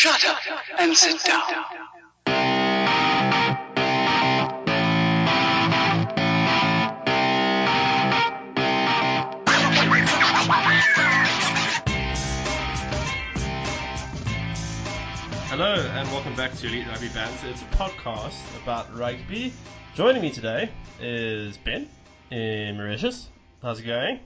Shut up and sit down. Hello and welcome back to Elite Rugby Bands. It's a podcast about rugby. Joining me today is Ben in Mauritius. How's it going?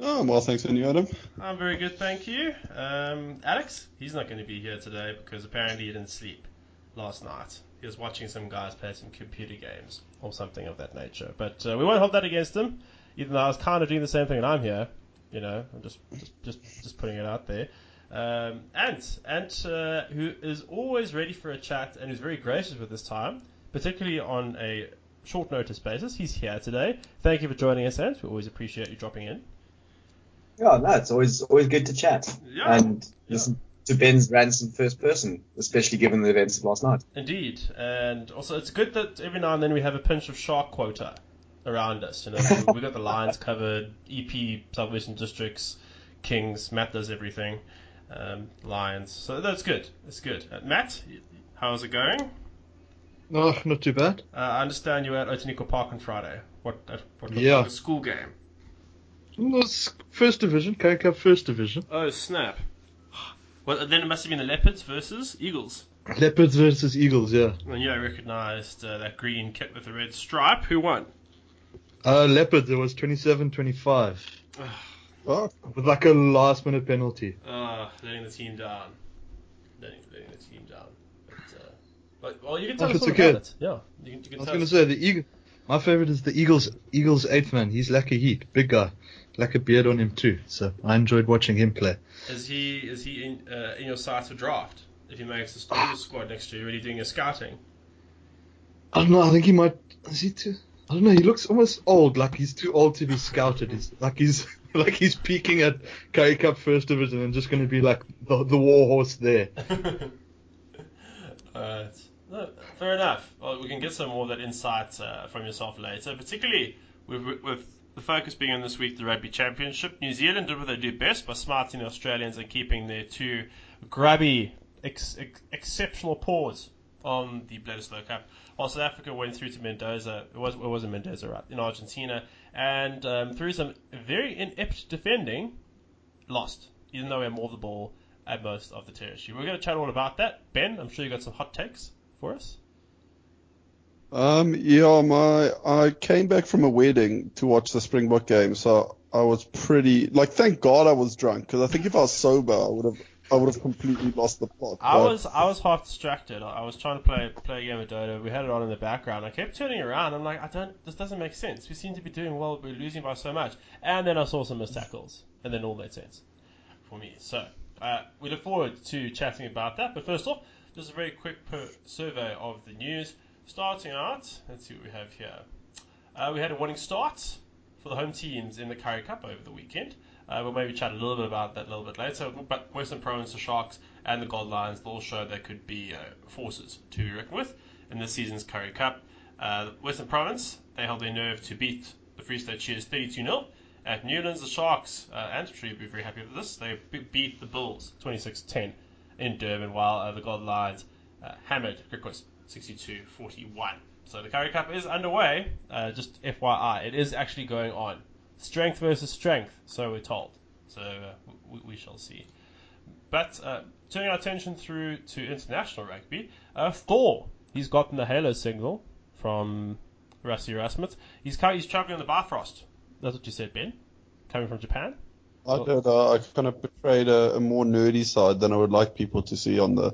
Oh, well, thanks, and you, Adam? I'm very good, thank you. Um, Alex, he's not going to be here today because apparently he didn't sleep last night. He was watching some guys play some computer games or something of that nature. But uh, we won't hold that against him, even though I was kind of doing the same thing and I'm here. You know, I'm just just just, just putting it out there. Um, Ant, Ant, uh, who is always ready for a chat and is very gracious with his time, particularly on a short notice basis. He's here today. Thank you for joining us, Ant. We always appreciate you dropping in. Yeah, no, it's always always good to chat Yeah, and listen to Ben's rants in first person, especially given the events of last night. Indeed, and also it's good that every now and then we have a pinch of shark quota around us. You know, we- we got the Lions covered, EP Southwestern Districts, Kings. Matt does everything. Um, Lions, so that's good. It's good. Uh, Matt, how's it going? No, not too bad. Uh, I understand you were at Otanico Park on Friday. What? Uh, what Yeah. like school game? First division, K Cup first division. Oh snap! Well, then it must have been the Leopards versus Eagles. Leopards versus Eagles, yeah. And yeah, I recognised uh, that green kit with the red stripe. Who won? Uh, Leopards, it was 27-25. Oh. With like a last minute penalty. Uh, letting the team down. Letting, letting the team down. But, uh, but well, you can tell Oh, us it's all okay. about it. Yeah, you can, you can I was gonna say the Eagle. My favorite is the Eagles. Eagles eighth man. He's like a heat, big guy, like a beard on him too. So I enjoyed watching him play. Is he is he in uh, in your sights for draft? If he makes the starting squad next year, really doing your scouting. I don't know. I think he might. Is he too? I don't know. He looks almost old. Like he's too old to be scouted. He's like he's like he's peaking at K Cup first division and just going to be like the the war horse there. Alright. No, fair enough. Well, we can get some more of that insight uh, from yourself later, particularly with, with the focus being on this week, the Rugby Championship. New Zealand did what they do best by smarting the Australians and keeping their two grabby, ex- ex- exceptional paws on the Bledisloe Cup. While South Africa went through to Mendoza, it, was, it wasn't Mendoza, right, in Argentina, and um, through some very inept defending, lost, even though we had more of the ball at most of the territory. We're going to chat all about that. Ben, I'm sure you got some hot takes for us. Um, yeah, my I came back from a wedding to watch the Springbok game, so I was pretty like, thank God I was drunk because I think if I was sober, I would have I would have completely lost the plot. I was I was half distracted. I was trying to play play a game of Dota. We had it on in the background. I kept turning around. I'm like, I don't. This doesn't make sense. We seem to be doing well. We're losing by so much. And then I saw some missed tackles, and then all made sense for me. So uh, we look forward to chatting about that. But first off, just a very quick per survey of the news. Starting out, let's see what we have here. Uh, we had a winning start for the home teams in the Currie Cup over the weekend. Uh, we'll maybe chat a little bit about that a little bit later. But Western Province, the Sharks, and the Gold Lions all show they could be uh, forces to be reckoned with in this season's Currie Cup. Uh, Western Province, they held their nerve to beat the Free State Cheers 32 0. At Newlands, the Sharks, uh, and I'm sure you'll be very happy with this, they beat the Bulls 26 10 in Durban, while uh, the Gold Lions uh, hammered Griquas 62 41. So the Currie Cup is underway. Uh, just FYI, it is actually going on. Strength versus strength, so we're told. So uh, we, we shall see. But uh, turning our attention through to international rugby, uh, Thor, he's gotten the Halo signal from Rassie Erasmus. He's, he's traveling on the Bifrost. That's what you said, Ben? Coming from Japan? I know. I kind of portrayed a, a more nerdy side than I would like people to see on the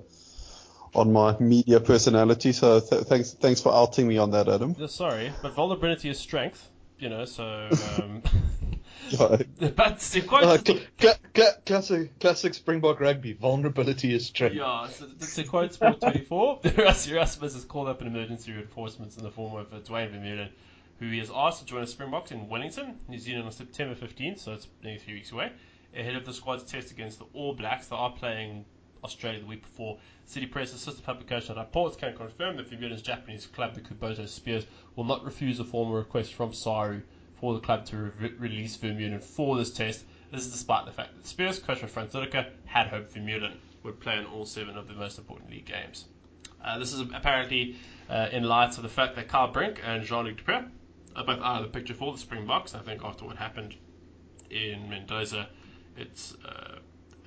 on my media personality. So th- thanks thanks for outing me on that, Adam. Yeah, sorry, but vulnerability is strength, you know, so. Um, Yeah. but they're quite. Uh, cl- cl- cl- classic, classic Springbok rugby. Vulnerability is strength. Yeah, so to to quote Sport 24, Rassie Erasmus has called up an emergency reinforcements in the form of uh, Duane Vermeulen, who he has asked to join the Springboks in Wellington, New Zealand on September 15th, so it's nearly three weeks away, ahead of the squad's test against the All Blacks. that are playing Australia the week before. City Press's sister publication reports can confirm that Vermeulen's Japanese club, the Kubota Spears, will not refuse a formal request from Saru for the club to re- release Vermeulen for this test. This is despite the fact that Spears coach Frans Ludeke had hoped Vermeulen would play in all seven of the most important league games. Uh, this is apparently uh, in light of the fact that Carl Brink and Jean-Luc du Preez are both out of the picture for the Springboks. I think after what happened in Mendoza, it's uh,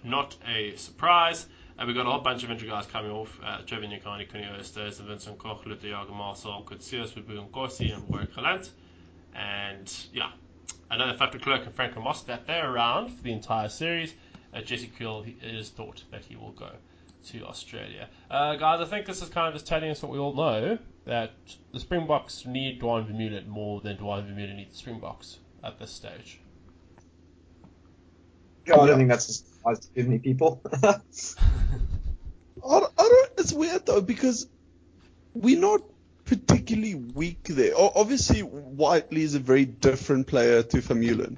not a surprise. Uh, we've got a whole bunch of injury guys coming off. Uh, Trevor Nyakane, Cuneo Estes, Vincent Koch, Lood de Jager, Marcel Coetzee, Wibu Nkosi, and Warrick Gelant. And yeah, I know that Faf de Klerk and Franco Moss that they're around for the entire series. Uh, Jesse Kuhl it is thought that he will go to Australia. Uh, guys, I think this is kind of just telling us what we all know that the Springboks need Duane Vermeulen more than Duane Vermeulen needs the Springboks at this stage. Yeah, I don't think that's to many people. I I don't, it's weird though because we're not particularly weak there. Obviously, Whiteley is a very different player to Vermeulen.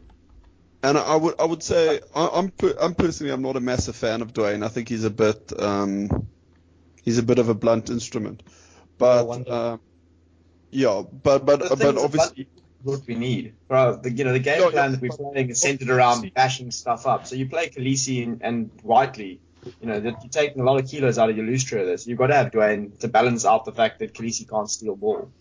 And I would I would say I, I'm per, I'm personally I'm not a massive fan of Duane. I think he's a bit um, he's a bit of a blunt instrument. But wonder. um, yeah, but but but obviously what we need. Bro, the, you know, the game Yeah, plan yeah. that we're playing is centered around bashing stuff up. So you play Kolisi and, and Whiteley. You know, that you're taking a lot of kilos out of your loose traders. You've got to have Duane to balance out the fact that Kolisi can't steal ball.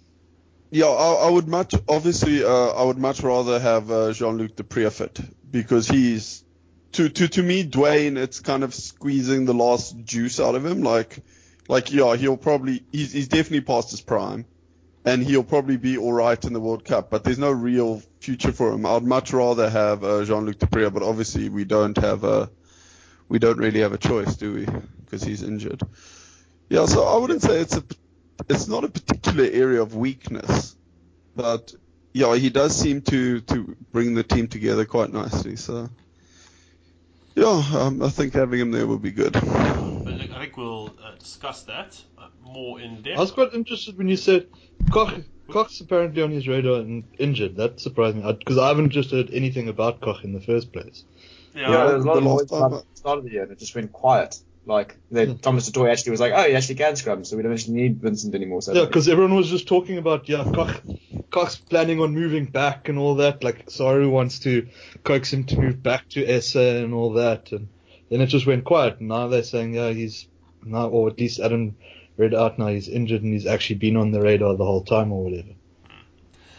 Yeah, I, I would much obviously uh, I would much rather have uh, Jean-Luc du Preez fit because he's to to to me Duane it's kind of squeezing the last juice out of him like like yeah he'll probably he's he's definitely past his prime and he'll probably be all right in the World Cup but there's no real future for him. I'd much rather have uh, Jean-Luc du Preez but obviously we don't have a we don't really have a choice do we because he's injured. Yeah, so I wouldn't say it's a it's not a particular area of weakness, but yeah, he does seem to to bring the team together quite nicely. So yeah, um, I think having him there would be good. But look, I think we'll uh, discuss that uh, more in depth. I was quite interested when you said Koch. Koch's apparently on his radar and injured. That surprised me because I haven't just heard anything about Koch in the first place. yeah, Yeah, there was a lot the of last noise time- about the start of the year and it just went quiet. Like, then Hmm. Thomas du Toit actually was like, oh, he actually can scrum, so we don't actually need Vincent anymore. So Yeah, because everyone was just talking about yeah, Koch, Koch's planning on moving back and all that. Like Saru wants to coax him to move back to ESA and all that, and then it just went quiet. And now they're saying yeah, he's now, or at least Adam read out now he's injured and he's actually been on the radar the whole time or whatever.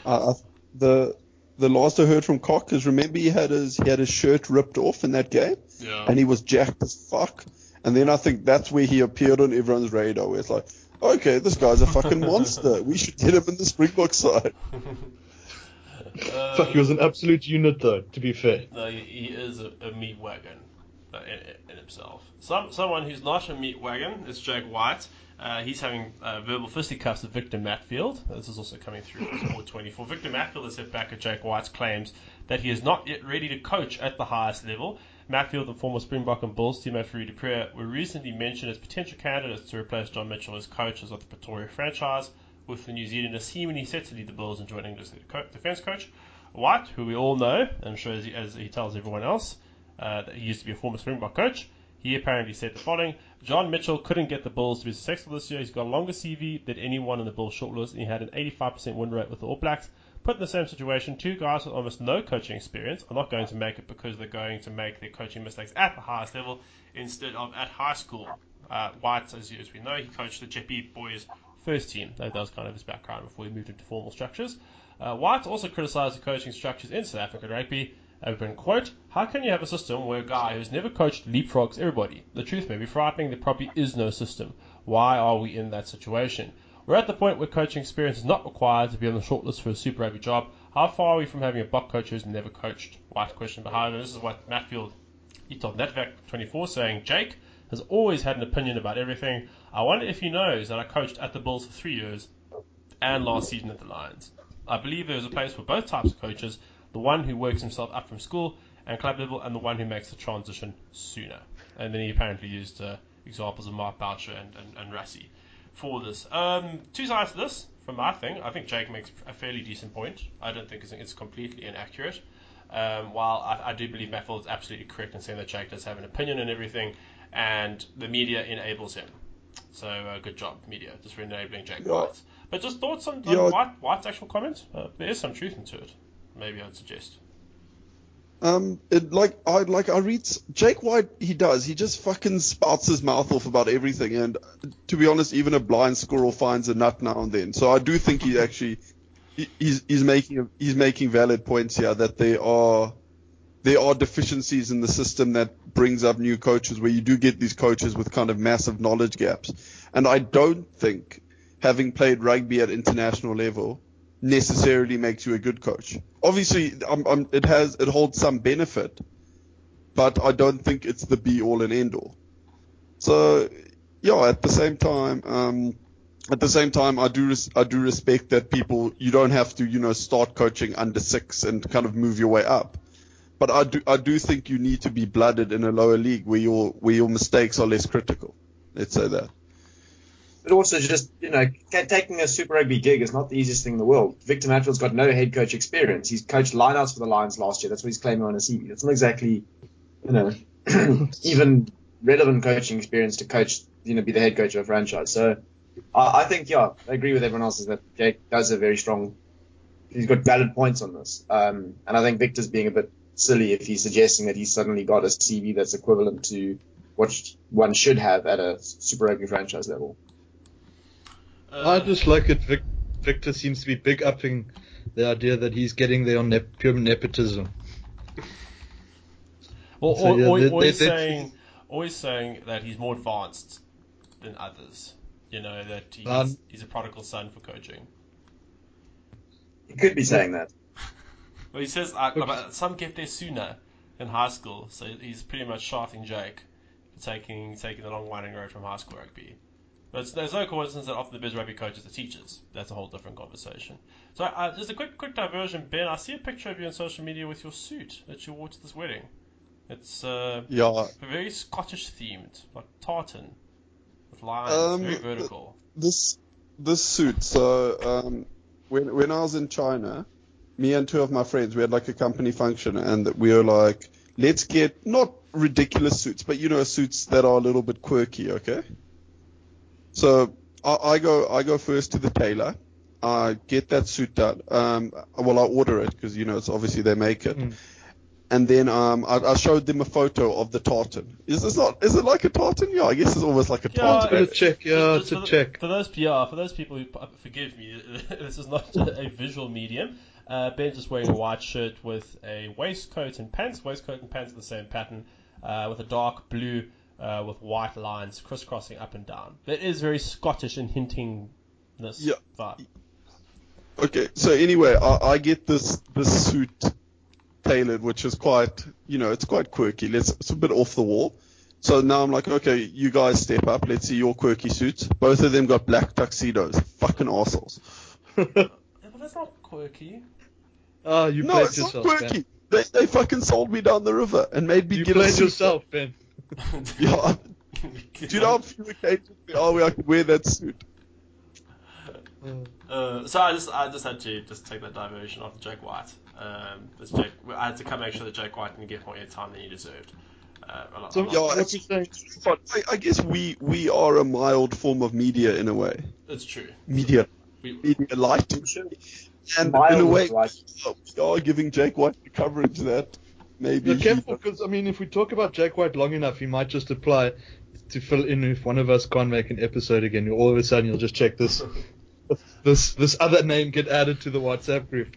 Uh, the the last I heard from Koch is remember he had his he had his shirt ripped off in that game yeah. and he was jacked as fuck. And then I think that's where he appeared on everyone's radar. Where it's like, okay, this guy's a fucking monster. We should get him in the Springbok side. Uh, Fuck, he was an absolute unit though. To be fair. No, he, he is a, a meat wagon in, in himself. Some someone who's not a meat wagon is Jake White. Uh, he's having uh, verbal fisticuffs with Victor Matfield. This is also coming through Sport 24. Victor Matfield has hit back at Jake White's claims that he is not yet ready to coach at the highest level. Matfield and former Springbok and Bulls teammate Fourie du Preez were recently mentioned as potential candidates to replace John Mitchell as coaches of the Pretoria franchise, with the New Zealander seemingly set to lead the Bulls and join English defence coach. White, who we all know, as he, as he tells everyone else, uh, that he used to be a former Springbok coach. He apparently said the following: John Mitchell couldn't get the Bulls to be successful this year. He's got a longer CV than anyone in the Bulls shortlist, and he had an 85% win rate with the All Blacks. Put in the same situation, two guys with almost no coaching experience are not going to make it because they're going to make their coaching mistakes at the highest level instead of at high school. Uh, White, as, as we know, he coached the Jeppe boys first team. That, that was kind of his background before he moved into formal structures. Uh, White also criticised the coaching structures in South African rugby. Open quote, How can you have a system where a guy who's never coached leapfrogs everybody? The truth may be frightening, there probably is no system. Why are we in that situation? We're at the point where coaching experience is not required to be on the shortlist for a Super Rugby job. How far are we from having a buck coach who's never coached? White question behind. This is what Matfield he told Netvac 24 saying, Jake has always had an opinion about everything. I wonder if he knows that I coached at the Bulls for three years and last season at the Lions. I believe there is a place for both types of coaches, the one who works himself up from school and club level and the one who makes the transition sooner. And then he apparently used uh, examples of Mark Boucher and, and, and Rassie for this. Um, two sides to this from my thing. I think Jake makes a fairly decent point. I don't think it's, it's completely inaccurate. Um, while I, I do believe Matfield is absolutely correct in saying that Jake does have an opinion and everything, and the media enables him. So uh, good job, media, just for enabling Jake Yeah. White. But just thoughts on, on Yeah. White, White's actual comment? Uh, there is some truth into it. Maybe I'd suggest. Um, it like I like I read Jake White. He does. He just fucking spouts his mouth off about everything. And to be honest, even a blind squirrel finds a nut now and then. So I do think he actually he, he's he's making a, he's making valid points here that there are there are deficiencies in the system that brings up new coaches where you do get these coaches with kind of massive knowledge gaps. And I don't think having played rugby at international level necessarily makes you a good coach. Obviously, um, um, it has it holds some benefit, but I don't think it's the be all and end all. So, yeah, at the same time, um, at the same time, I do res- I do respect that people you don't have to you know start coaching under six and kind of move your way up. But I do I do think you need to be blooded in a lower league where your where your mistakes are less critical. Let's say that. But also just, you know, taking a Super Rugby gig is not the easiest thing in the world. Victor Matfield's got no head coach experience. He's coached lineouts for the Lions last year. That's what he's claiming on his CV. It's not exactly, you know, even relevant coaching experience to coach, you know, be the head coach of a franchise. So I, I think, yeah, I agree with everyone else is that Jake does a very strong, he's got valid points on this. Um, and I think Victor's being a bit silly if he's suggesting that he's suddenly got a CV that's equivalent to what one should have at a Super Rugby franchise level. Uh, I just like it. Vic, Victor seems to be big upping the idea that he's getting there on nep- pure nepotism. Well, So, yeah, al- they- always they- they- saying, always saying that he's more advanced than others. You know that he's, Um, he's a prodigal son for coaching. He could be saying that. But he says uh, but some get there sooner in high school, so he's pretty much shafting Jake for taking taking the long winding road from high school rugby. But there's no coincidence that often the best rugby coaches are teachers. That's a whole different conversation. So uh, just a quick quick diversion, Ben. I see a picture of you on social media with your suit that you wore to this wedding. It's uh, Yeah, very Scottish themed, like tartan with lines, Um, very vertical. this this suit. So um, when when I was in China, me and two of my friends, we had like a company function, and we were like, let's get not ridiculous suits, but you know, suits that are a little bit quirky. Okay. So I, I go I go first to the tailor. I get that suit done. Um, well, I order it because you know it's obviously they make it. Mm. And then um, I, I showed them a photo of the tartan. Is this not? Is it like a tartan? Yeah, I guess it's almost like a Yeah, tartan. It's a check, yeah, Just- it's a for, check. For those yeah, for those people who uh, forgive me, this is not a visual medium. Uh, Ben's just wearing a white shirt with a waistcoat and pants. Waistcoat and pants are the same pattern, uh, with a dark blue uh, with white lines crisscrossing up and down. That is very Scottish and hinting this Yeah. vibe. Okay, so anyway, I, I get this this suit tailored, which is quite, you know, it's quite quirky. Let's, it's a bit off the wall. So now I'm like, okay, you guys step up. Let's see your quirky suits. Both of them got black tuxedos. Fucking assholes. Yeah, but that's not quirky. Ah, you no, played it's not quirky. Ben. They, they fucking sold me down the river and made me You get a played suit. yourself, Ben. Yeah, do you know how few occasions there are where I can wear that suit? Uh, so I just I just had to just take that diversion off Jake White. Um, Jake, I had to come make sure that Jake White didn't get more airtime than he deserved. Uh, a lot, a So lot- Yeah, it's- But I, I guess we, we are a mild form of media in a way. it's true. Media, We, media light. And Mild in a way, right. we are giving Jake White the coverage that maybe. Be he- careful, because I mean, if we talk about Jack White long enough, he might just apply to fill in if one of us can't make an episode again. All of a sudden, you'll just check this, this, this other name get added to the WhatsApp group.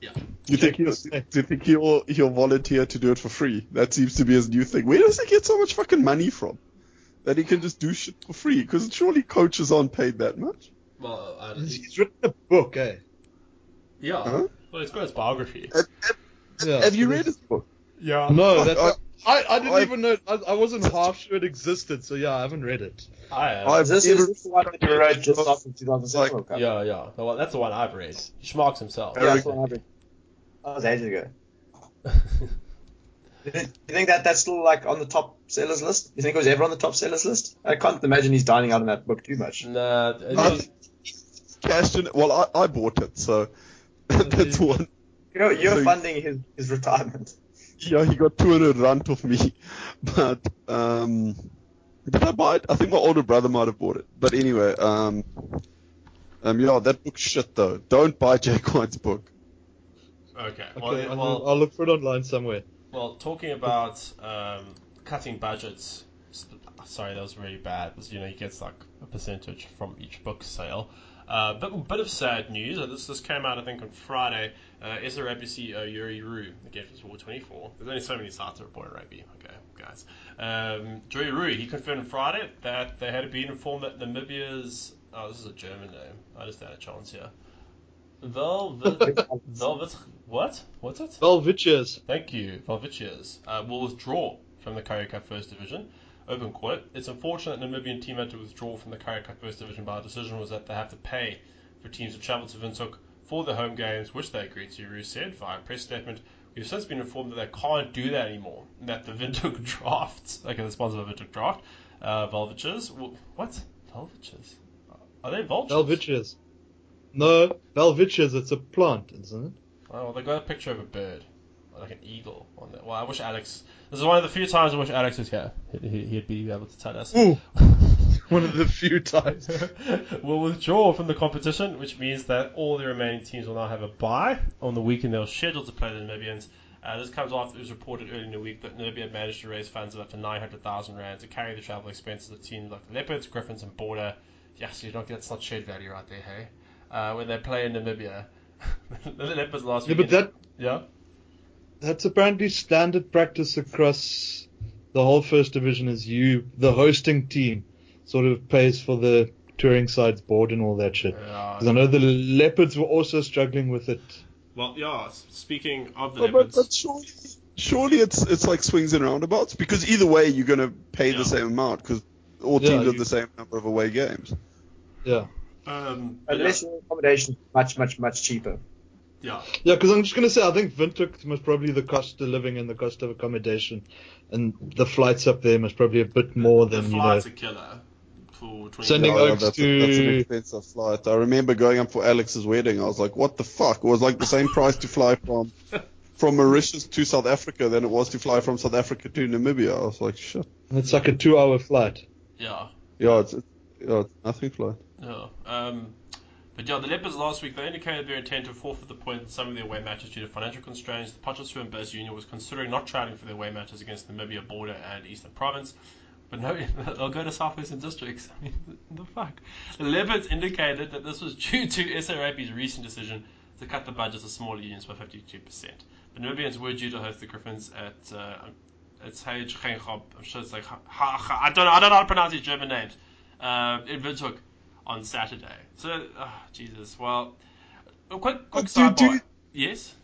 yeah. Do you think he'll, do you think he'll, he'll volunteer to do it for free? That seems to be his new thing. Where does he get so much fucking money from? That he can just do shit for free? Because surely coaches aren't paid that much. Well, I, He's written a book, eh? yeah. Huh? Well, it's got his biography. Have, have- Yeah. have you read his book? Yeah. No, that's I, I didn't I- even know. I, I wasn't half sure it existed, so yeah, I haven't read it. I have. I've this, is this the one that you wrote just after 2007 Like- World yeah, yeah. The one- that's the one I've read. Schmarks himself. Yeah, that's the one I've read. That was ages ago. Do you think that that's still like on the top sellers list? You think it was ever on the top sellers list? I can't imagine he's dining out on that book too much. nah, Uh, it- cashed in. Well, I, I bought it, so that's one. You're, you're So- funding his, his retirement. Yeah, he got 200 rand off me. But, um, did I buy it? I think my older brother might have bought it. But anyway, um, um, yeah, that book's shit though. Don't buy Jake White's book. Okay. Okay, Well, I'll, well, I'll look for it online somewhere. well, talking about um, cutting budgets. Sorry, that was really bad. Because, you know, he gets like a percentage from each book sale. Uh, but a bit of sad news. Uh, This this came out I think on Friday. Uh, SRAB CEO Jurie Roux, again from Sport 24. There's only so many sites that report rugby. Okay, guys. Um, Jurie Roux, he confirmed on Friday that they had been informed that Namibia's oh this is a German name. I just had a chance here. Velvet Velvet what? What's it? Velvicius. Thank you, Valvicius, uh, will withdraw from the Currie Cup First Division. Open quote. It's unfortunate that Namibian team had to withdraw from the Currie Cup First Division, but our decision was that they have to pay for teams to travel to Windhoek for the home games, which they agreed to, Roos said via a press statement. We've since been informed that they can't do that anymore, and that the Windhoek draft, okay, the sponsor of the Windhoek draft, uh, w- what? Valvicius? Are they vultures? Velvicius. No, Velvicius. It's a plant, isn't it? Oh, well, they got a picture of a bird, like an eagle on there. Well, I wish Alex. This is one of the few times I wish Alex was here. He- He'd be able to tell us. Ooh. One of the few times. will withdraw from the competition, which means that all the remaining teams will now have a bye on the weekend they were scheduled to play the Namibians. Uh, this comes after it was reported early in the week that Namibia managed to raise funds of up to 900,000 rand to carry the travel expenses of teams like the Leopards, Griffins, and Border. Yes, you don't get that's not shared value right there, hey? Uh, when they play in Namibia. the Leopards last Yeah, week. but that Yeah? That's apparently standard practice across the whole first division. Is you the hosting team sort of pays for the touring sides board and all that shit. Yeah. 'Cause I know the leopards were also struggling with it. Well, yeah. Speaking of the But, but, Leopards, but surely, surely it's it's like swings and roundabouts because either way you're going to pay Yeah. the same amount because all Yeah, teams have you- the same number of away games. Yeah. um, but Unless your accommodation is much, much, much cheaper. Yeah, Yeah, because I'm just gonna say I think Windhoek must probably the cost of living and the cost of accommodation, and the flights up there must probably a bit more the than you know. flight's a killer for Sending Yeah, Oaks that's, a, that's an expensive flight. I remember going up for Alex's wedding. I was like, what the fuck? It was like the same price to fly from from Mauritius to South Africa than it was to fly from South Africa to Namibia. I was like, shit. It's like a two-hour flight. Yeah, Yeah, it's, yeah, it's nothing flight. yeah. Um, but yeah, the Leopards last week they indicated their intent to forfeit the point in some of their away matches due to financial constraints. The Potchefstroom and Bas Union was considering not travelling for their away matches against the Namibia Border and Eastern Province. But no, they'll go to Southwestern Districts. I mean, the fuck. The Leopards indicated that this was due to SRAP's recent decision to cut the budgets of smaller unions by 52%. The Namibians were due to host the Griffins at uh, it's Hage. I'm sure it's like I don't know. I don't know how to pronounce these German names. Uh, in Windhoek on Saturday. So, oh, Jesus. Well, a quick quick Do- do you- yes.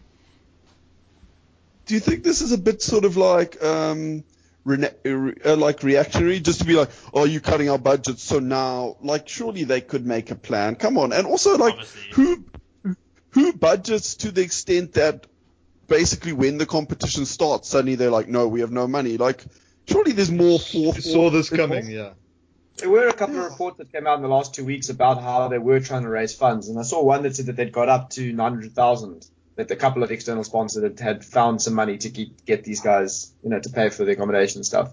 Do you think this is a bit sort of like um, rena- uh, like reactionary, just to be like, oh, you're cutting our budget, so now, like, surely they could make a plan. Come on, and also like, Obviously. who who budgets to the extent that basically when the competition starts, suddenly they're like, no, we have no money. Like, surely there's more for. I saw this coming. Yeah. There were a couple of reports that came out in the last two weeks about how they were trying to raise funds, and I saw one that said that they'd got up to 900,000. That a couple of external sponsors had, had found some money to keep, get these guys, you know, to pay for the accommodation and stuff.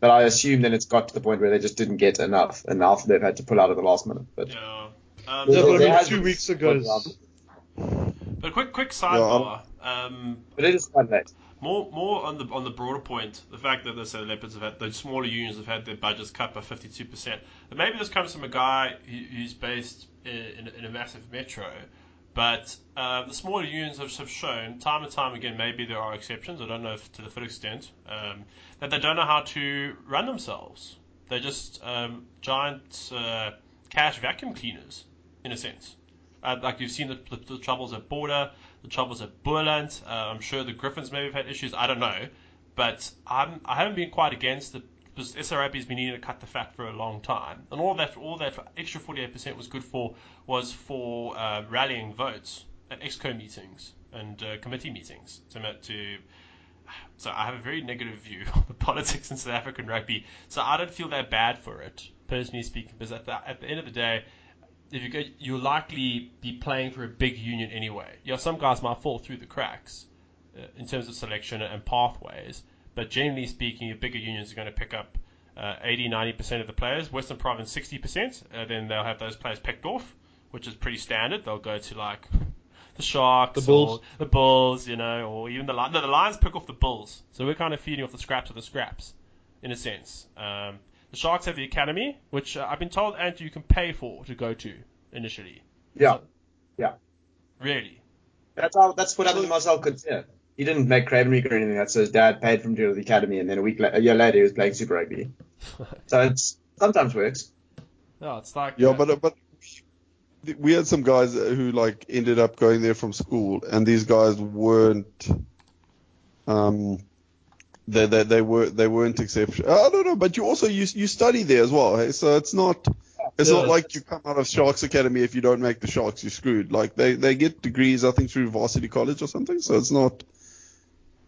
But I assume then it's got to the point where they just didn't get enough, and now they've had to pull out at the last minute. But Yeah. Um, Yeah, but I mean, two weeks ago. but a quick quick sidebar. Um, but it is quite late. More, more on the on the broader point, the fact that the so Leopards have had the smaller unions have had their budgets cut by 52 percent. Maybe this comes from a guy who, who's based in, in, in a massive metro. But uh, the smaller unions have, have shown time and time again. Maybe there are exceptions. I don't know if to the full extent um, that they don't know how to run themselves. They're just um, giant uh, cash vacuum cleaners, in a sense. Uh, like you've seen the, the, the troubles at Border, the troubles at Boland. Uh, I'm sure the Griffins maybe have had issues. I don't know, but I'm, I haven't been quite against it because SRAP has been needing to cut the fat for a long time, and all that all that extra 48% was good for was for uh, rallying votes at exco meetings and uh, committee meetings to to. So I have a very negative view of the politics in South African rugby. So I don't feel that bad for it, personally speaking, because at the, at the end of the day, if you go, you'll likely be playing for a big union anyway. You know, some guys might fall through the cracks uh, in terms of selection and pathways, but generally speaking, your bigger unions are going to pick up uh, 80, 90% of the players. Western Province 60%. Uh, then they'll have those players picked off, which is pretty standard. They'll go to like the Sharks, The Bulls. or the Bulls, you know, or even the Lions. No, the Lions pick off the Bulls, so we're kind of feeding off the scraps of the scraps, in a sense. Um, the Sharks have the academy, which uh, I've been told, Andrew, you can pay for to go to initially. Yeah. Yeah. Really? That's how, that's what happened to Marcel Coetzee. He didn't make Craven Week or anything. That's his dad paid for him to go to the academy, and then a week, la- a year later, he was playing Super Rugby. So it's sometimes works. No, it's like Yeah, uh, but but we had some guys who like ended up going there from school, and these guys weren't. Um, they they they were they weren't exceptional. I don't know, but you also you you study there as well, hey? So it's not. It's Yeah, not like you come out of Sharks Academy if you don't make the Sharks, you're screwed. Like they, they get degrees, I think, through varsity college or something. So it's not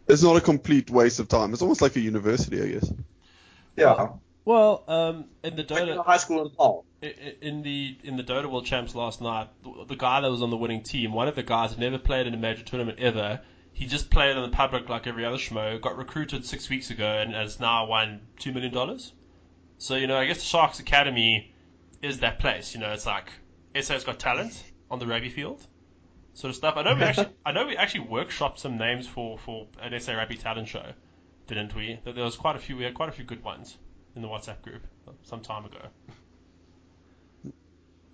it's not a complete waste of time. It's almost like a university, I guess. Yeah. well, um, in the Went to Dota, high school in Paul. i- i- in the in the Dota World Champs last night, the, the guy that was on the winning team, one of the guys had never played in a major tournament ever. He just played in the public like every other schmo. Got recruited six weeks ago and has now won two million dollars. So you know, I guess the Sharks Academy is that place. You know, it's like SA's got talent on the rugby field, sort of stuff. I know we actually, I know we actually workshopped some names for for an SA Rugby talent show, didn't we? There there was quite a few. We had quite a few good ones in the WhatsApp group some time ago.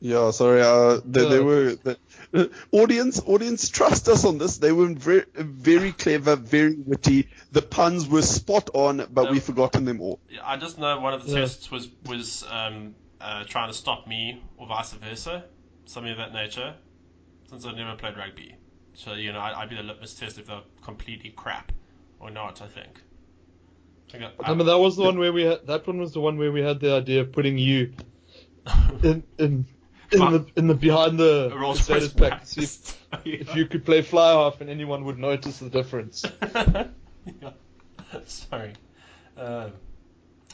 Yeah, sorry. Uh, they, they were the, uh, audience. Audience, trust us on this. They were very, very clever, very witty. The puns were spot on, but No. we've forgotten them all. I just know one of the Yeah. tests was was um, uh, trying to stop me or vice versa, something of that nature. Since I've never played rugby, so you know I, I'd be the litmus test if they're completely crap or not. I think. I think that, I mean, that was the one where we had. That one was the one where we had the idea of putting you in in in the in the behind the status pack to see if, Max. if you could play fly half and anyone would notice the difference. yeah. Sorry. Um,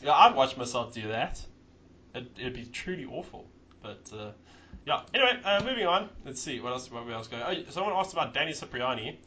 yeah, I'd watch myself do that. It, it'd be truly awful. But uh, yeah. Anyway, uh, moving on. Let's see what else. What else going? Oh, someone asked about Danny Cipriani.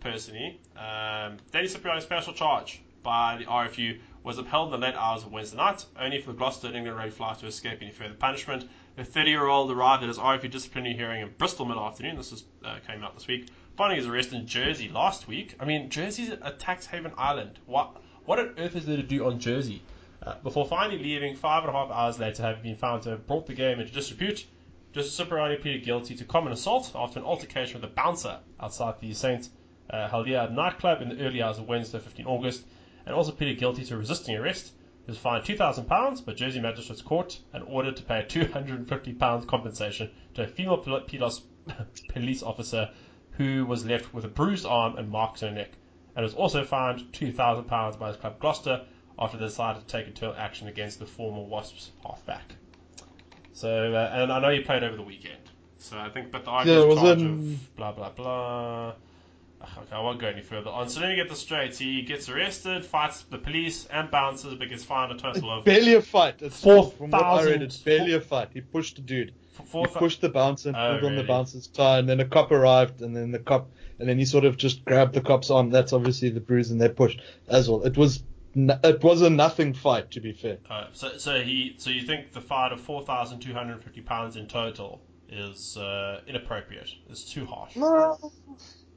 Personally, um, Danny Cipriani's special charge by the RFU was upheld in the late hours of Wednesday night, only for the Gloucester and England Red Fly to escape any further punishment. The 30-year-old arrived at his RFU disciplinary hearing in Bristol mid-afternoon. This is, uh, came out this week. Following his arrest in Jersey last week. I mean, Jersey's a tax haven island. What what on earth is there to do on Jersey? Uh, before finally leaving five and a half hours later, having been found to have brought the game into disrepute, Justice Cipriani pleaded guilty to common assault after an altercation with a bouncer outside the St. Uh, nightclub in the early hours of Wednesday, 15 August, and also pleaded guilty to resisting arrest. Was fined £2,000 by Jersey Magistrates Court and ordered to pay £250 compensation to a female pol- police police officer who was left with a bruised arm and marks on her neck, and was also fined £2,000 by his club Gloucester after they decided to take internal action against the former Wasps halfback. So, uh, and I know he played over the weekend. So I think, but the Yeah, argument charge in- of blah blah blah. Okay, I won't go any further on. So let me get this straight. He gets arrested, fights the police and bounces, but gets fined a total of barely a fight. It's, Four from what I read, it's barely a fight. He pushed the dude. four, he pushed the bouncer and Oh, pulled on the bouncer's tie, and then a cop arrived, and then the cop, and then he sort of just grabbed the cop's arm. That's obviously the bruise, and they pushed as well. It was it was a nothing fight, to be fair. So, so he, so you think the fine of four thousand two hundred fifty pounds in total is uh, inappropriate? It's too harsh. No,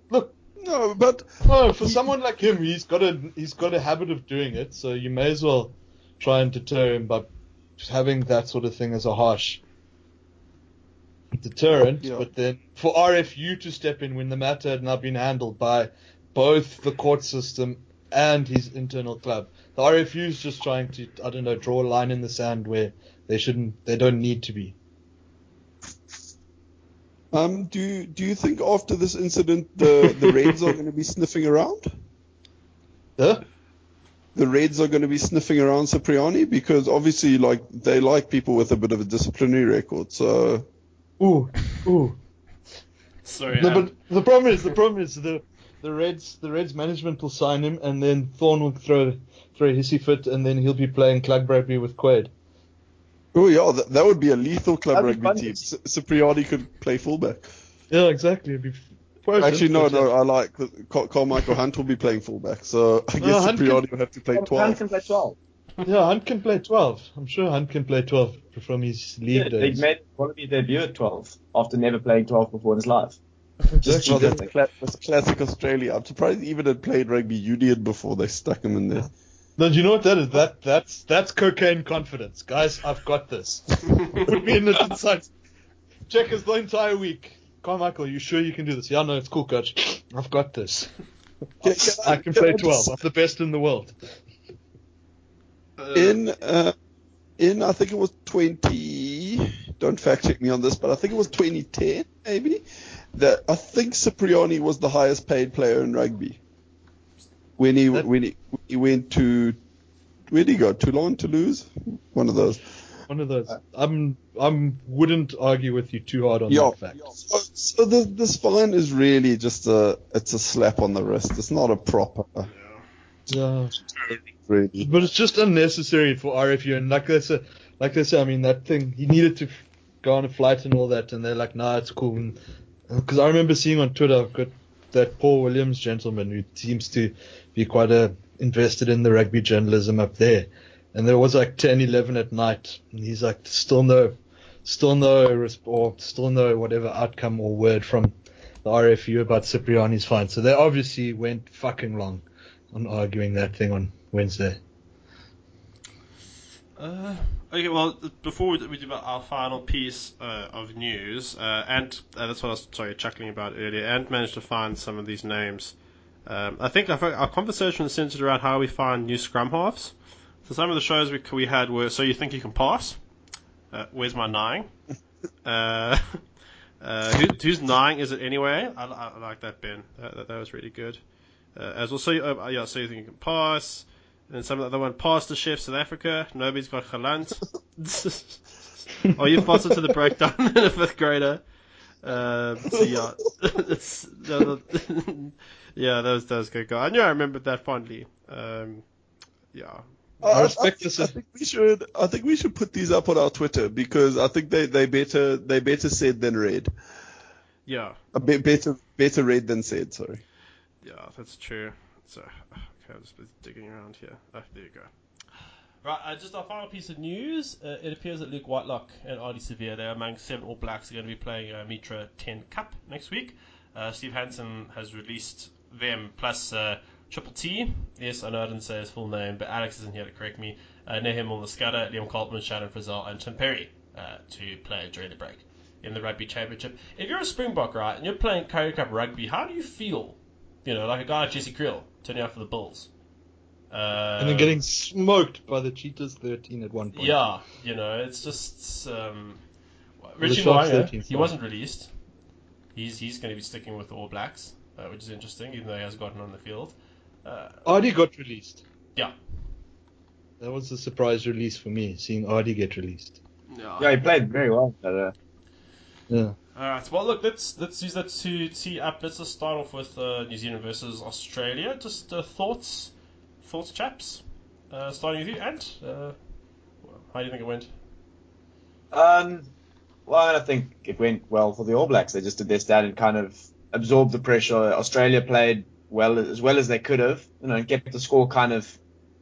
Look, No, but no, for someone like him, he's got a he's got a habit of doing it, so you may as well try and deter him by having that sort of thing as a harsh deterrent. Yeah. But then for RFU to step in when the matter had now been handled by both the court system and his internal club, the RFU is just trying to I don't know draw a line in the sand where they shouldn't they don't need to be. Um, do you, do you think after this incident the the Reds are going to be sniffing around? Huh? The Reds are going to be sniffing around Cipriani because obviously, like they like people with a bit of a disciplinary record. So Ooh, ooh. Sorry. No, but the problem is the problem is the the Reds the Reds management will sign him and then Thorn will throw throw a hissy fit and then he'll be playing club rugby with Quade. Oh yeah, that, that would be a lethal club That'd rugby fun. team. C- Cipriani could play fullback. Yeah, exactly. It'd be potent, Actually, no, but no. I like Car- Karmichael Hunt will be playing fullback. So I guess No, Hunt Cipriani will have to play twelve. Hunt twelve. can play 12. Yeah, Hunt can play 12. I'm sure Hunt can play 12 from his league Yeah, he days. made probably debut at 12 after never playing 12 before in his life. Just Actually, that's, cla- that's classic Australia. I'm surprised he even had played rugby union before they stuck him in there. No, do you know what that is? That that's that's cocaine confidence, guys. I've got this. Put me in the inside. Checkers the entire week. Karmichael, you sure you can do this? Yeah, no, it's cool, coach. I've got this. Can- I can can play I just- 12. I'm the best in the world. in uh, in I think it was 20. Don't fact check me on this, but I think it was 2010 maybe. That I think Cipriani was the highest paid player in rugby when he That- when he, he went to where did he go? Toulon, Toulouse, one of those. One of those. I'm I'm wouldn't argue with you too hard on Yeah. that fact. So, so the, this fine is really just a it's a slap on the wrist. It's not a proper. Yeah. Really. But it's just unnecessary for RFU and like they said, like they said, I mean that thing he needed to go on a flight and all that, and they're like, nah, it's cool. Because I remember seeing on Twitter, I've got that Paul Williams gentleman who seems to be quite uh invested in the rugby journalism up there, and there was like 10, 11 at night, and he's like, still no, still no, or still no whatever outcome or word from the RFU about Cipriani's fine. So they obviously went fucking long on arguing that thing on Wednesday. Uh, okay, well, before we do our final piece uh, of news, uh, and uh, that's what I was sorry chuckling about earlier, and managed to find some of these names. Um, I think our, our conversation was centered around how we find new scrum halves. So some of the shows we we had were so you think you can pass? Uh, where's my nine? uh, uh, who, whose nine is it anyway? I, I, I like that Ben. That, that, that was really good. Uh, as well, so uh, yeah, so you think you can pass? And some of the other one, pass the chef South Africa. Nobody's got Gelant. oh, you passed it to the breakdown in a fifth grader. Um, so yeah, it's, no, no, yeah, that was that was good. I knew I remembered that fondly. Um, yeah, I respect I, this. I think we should. I think we should put these up on our Twitter because I think they they better they better said than read. yeah, A bit better better read than said. Sorry. yeah, that's true. So okay, I'm just digging around here. Oh, there you go. Right, uh, just our final piece of news. Uh, it appears that Luke Whitelock and Ardie Savea, they're among seven All Blacks, are going to be playing a Mitre 10 Cup next week. Uh, Steve Hansen has released them plus uh, Triple T. Yes, I know I didn't say his full name, but Alex isn't here to correct me. Uh, Nehe Milner-Skudder, Liam Coltman, Shannon Frizzell, and Tim Perry uh, to play during the break in the Rugby Championship. If you're a Springbok, right, and you're playing Currie Cup rugby, how do you feel? You know, like a guy like Jesse Kriel turning out for the Bulls. Uh, and then getting smoked by the Cheetahs 13 at one point. yeah, you know, it's just um, Richie Mo'unga. He wasn't released. He's he's going to be sticking with the All Blacks, uh, which is interesting, even though he has gotten on the field. Uh, Ardie got released. yeah, That was a surprise release for me, seeing Ardie get released. Yeah, yeah he played very well. But, uh, Yeah. All right. Well, look, let's let's use that to tee up. Let's just start off with uh, New Zealand versus Australia. Just uh, thoughts, thoughts, chaps. Uh, starting with you, Ant. Uh, how do you think it went? Um, well, I think it went well for the All Blacks. They just did their stand and kind of absorbed the pressure. Australia played well as well as they could have, you know, kept the score kind of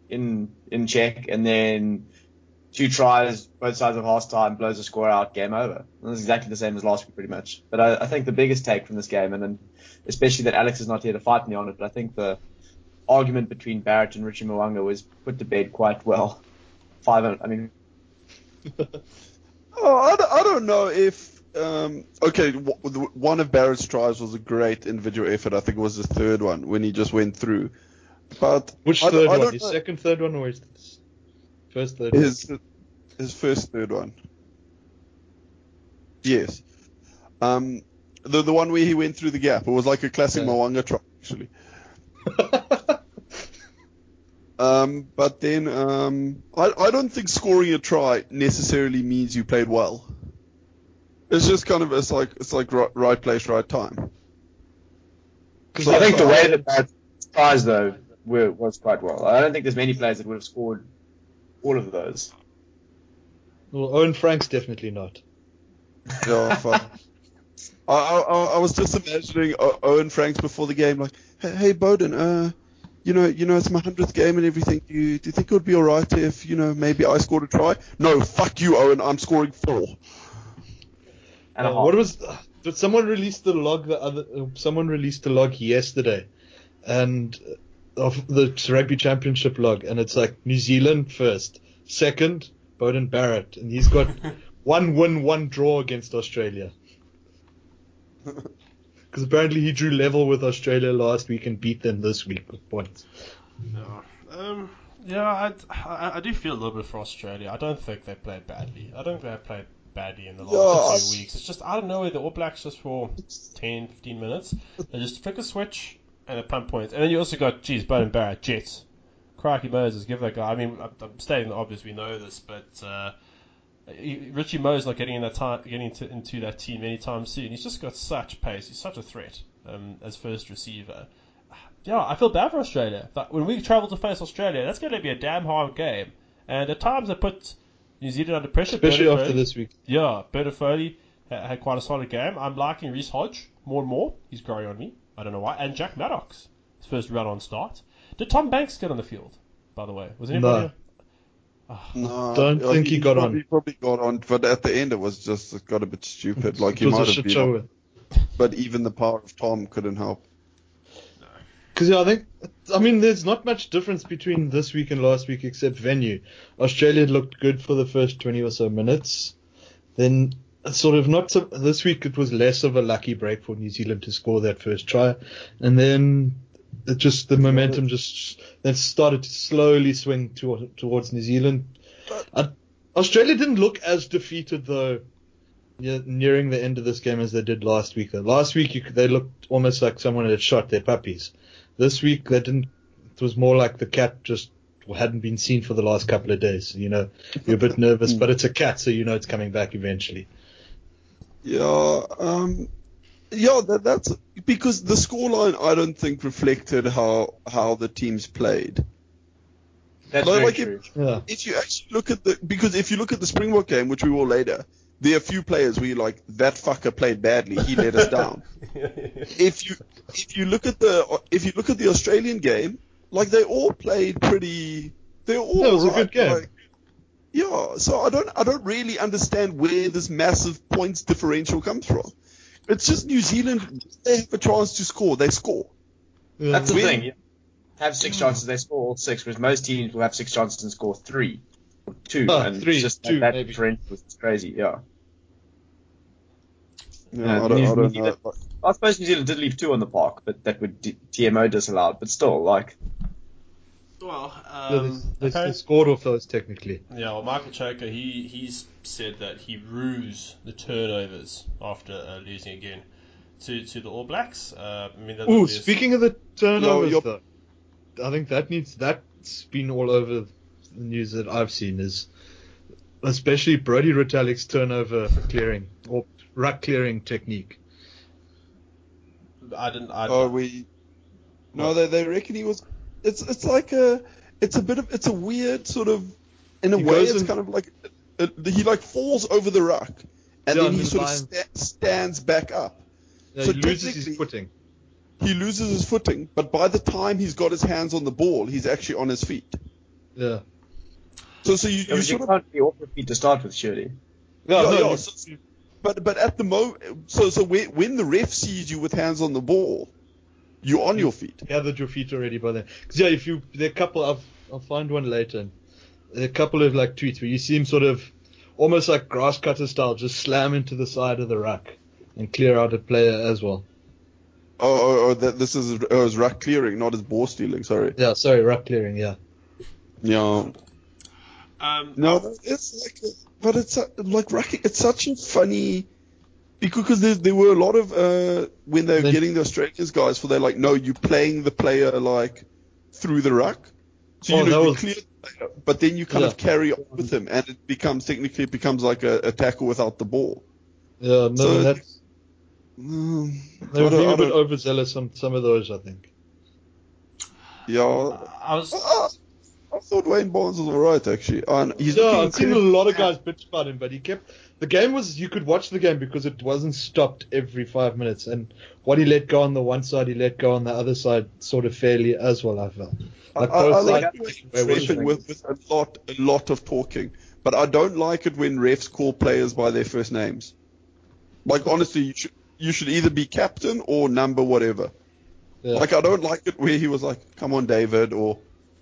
in in check, and then two tries, both sides of half time, blows the score out, game over. And that's exactly the same as last week, pretty much. But I, I think the biggest take from this game, and especially that Alex is not here to fight me on it, but I think the argument between Barrett and Richie Mo'unga was put to bed quite well. Five, I mean, Oh, I I don't know if. Um, okay, one of Barrett's tries was a great individual effort. I think it was the third one when he just went through. But Which I third I one? His know. second third one or his first third one? His his first third one. Yes. Um, the the one where he went through the gap. It was like a classic Yeah. Mo'unga try, actually. Um, but then um, I I don't think scoring a try necessarily means you played well. It's just kind of it's like it's like right, right place, right time. Because I think the way that Barrett's tries though were, was quite well. I don't think there's many players that would have scored all of those. Well, Owen Frank's definitely not. Yeah, fine. I, I, I was just imagining Owen Franks before the game, like, hey, hey Beauden, uh, you know, you know, it's my hundredth game and everything. Do you, do you think it would be alright if, you know, maybe I scored a try? No, fuck you, Owen. I'm scoring four. And a Uh, half. what was but someone released the log the other. uh, Someone released the log yesterday, and uh, of the rugby championship log, and it's like New Zealand first, second Beauden Barrett, and he's got one win, one draw against Australia. Because apparently he drew level with Australia last week and beat them this week with points. Yeah. Um, yeah, I, I, I do feel a little bit for Australia. I don't think they played badly. I don't think they played badly in the last I- few weeks. It's just, I don't know, the All Blacks just for 10, 15 minutes, they just flick a switch and a pump points. And then you also got, geez, Beauden Barrett, Jets. Crikey Moses, give that guy. I mean, I'm, stating the obvious, we know this, but uh, Richie Mo's not getting in that time, getting into, into that team anytime soon. He's just got such pace. He's such a threat um, as first receiver. Yeah, I feel bad for Australia. But when we travel to face Australia, that's going to be a damn hard game. And at times they put New Zealand under pressure. Especially Bernard after Foley- this week. Yeah, Bernard Foley ha- had quite a solid game. I'm liking Reece Hodge more and more. He's growing on me. I don't know why. And Jack Maddocks, his first run on start. Did Tom Banks get on the field, by the way? Was anybody? No, Don't think he got probably, on. He probably got on, but at the end it was just it got a bit stupid. Like he might have been, on, but even the power of Tom couldn't help. Because yeah, I think, I mean, there's not much difference between this week and last week except venue. Australia looked good for the first 20 or so minutes. Then, sort of not so, this week it was less of a lucky break for New Zealand to score that first try. And then it just, the momentum just then started to slowly swing to, towards New Zealand. Australia didn't look as defeated though. Nearing the end of this game as they did last week. Though last week you, they looked almost like someone had shot their puppies. This week they didn't. It was more like the cat just hadn't been seen for the last couple of days. You know, you're a bit nervous, but it's a cat, so you know it's coming back eventually. Yeah, um, yeah, that, that's because the scoreline I don't think reflected how how the teams played. That's Like, very like true. Yeah, If you actually look at the because if you look at the Springbok game, which we will later, there are a few players where you're like that fucker played badly. He let us down. if you if you look at the if you look at the Australian game, like they all played pretty. They're all Yeah, it was a good game. like- yeah, so I don't I don't really understand where this massive points differential comes from. It's just New Zealand. They have a chance to score. They score. yeah. That's the When- thing. You have six chances, they score all six, whereas most teams will have six chances and score three, or two, Ah, and three, just two, that maybe. differential was crazy. Yeah. Yeah, Yeah, I don't, I don't Zealand- I suppose New Zealand did leave two on the park, but that would D- TMO disallowed. But still, like, Well, Yeah, um, they, they, they scored off those technically. yeah, well, Michael Cheika, he he's said that he rues the turnovers after uh, losing again to to the All Blacks. Uh, I mean, Ooh, obvious. speaking of the turnovers, Yo, yo- though, I think that needs that's been all over the news that I've seen is especially Brodie Retallick's turnover clearing or ruck clearing technique. I didn't. I, Oh, we. No, they they reckon he was. It's it's like a. It's a bit of. It's a weird sort of. In a He way, it's in- kind of like. uh he like falls over the ruck, and Yeah, then he the sort of sta- stands back up. Yeah, So he loses his footing. He loses his footing, but by the time he's got his hands on the ball, he's actually on his feet. Yeah. So so you, you, you sort of can't be off your feet to start with, surely. Yeah, Yeah, no, yeah, so- But but at the moment, so so when, when the ref sees you with hands on the ball, you're on your feet. gathered your feet already by then. 'Cause, yeah, if you there are a couple, I'll, I'll find one later. A couple of like tweets where you see him sort of almost like grass cutter style, just slam into the side of the ruck and clear out a player as well. Oh, oh, oh that, this is oh, it's ruck clearing, not his ball stealing. Sorry. Yeah, sorry, ruck clearing. Yeah. Yeah. Um, No, it's like, but it's a, like rucking. It's such a funny because there, there were a lot of uh, when they were Then- getting the Australians guys for they're like, no, you're playing the player like through the ruck. So you Oh, know that you was- clear the player, but then you kind Yeah. of carry on with him, and it becomes technically it becomes like a, a tackle without the ball. Yeah, no, So- that's Um, they were I don't- being I a bit overzealous on some of those, I think. yeah. I was. I thought Wayne Barnes was alright actually. And he's yeah, I've seen a lot of guys bitch about him, but he kept the game was you could watch the game because it wasn't stopped every five minutes, and what he let go on the one side, he let go on the other side, sort of fairly as well. I felt. I, Like I, I like sides- it when Where it's was refing with, with a lot, a lot of talking, but I don't like it when refs call players by their first names. Like honestly, you should you should either be captain or number whatever. Yeah. Like I don't like it where he was like, "Come on, David," or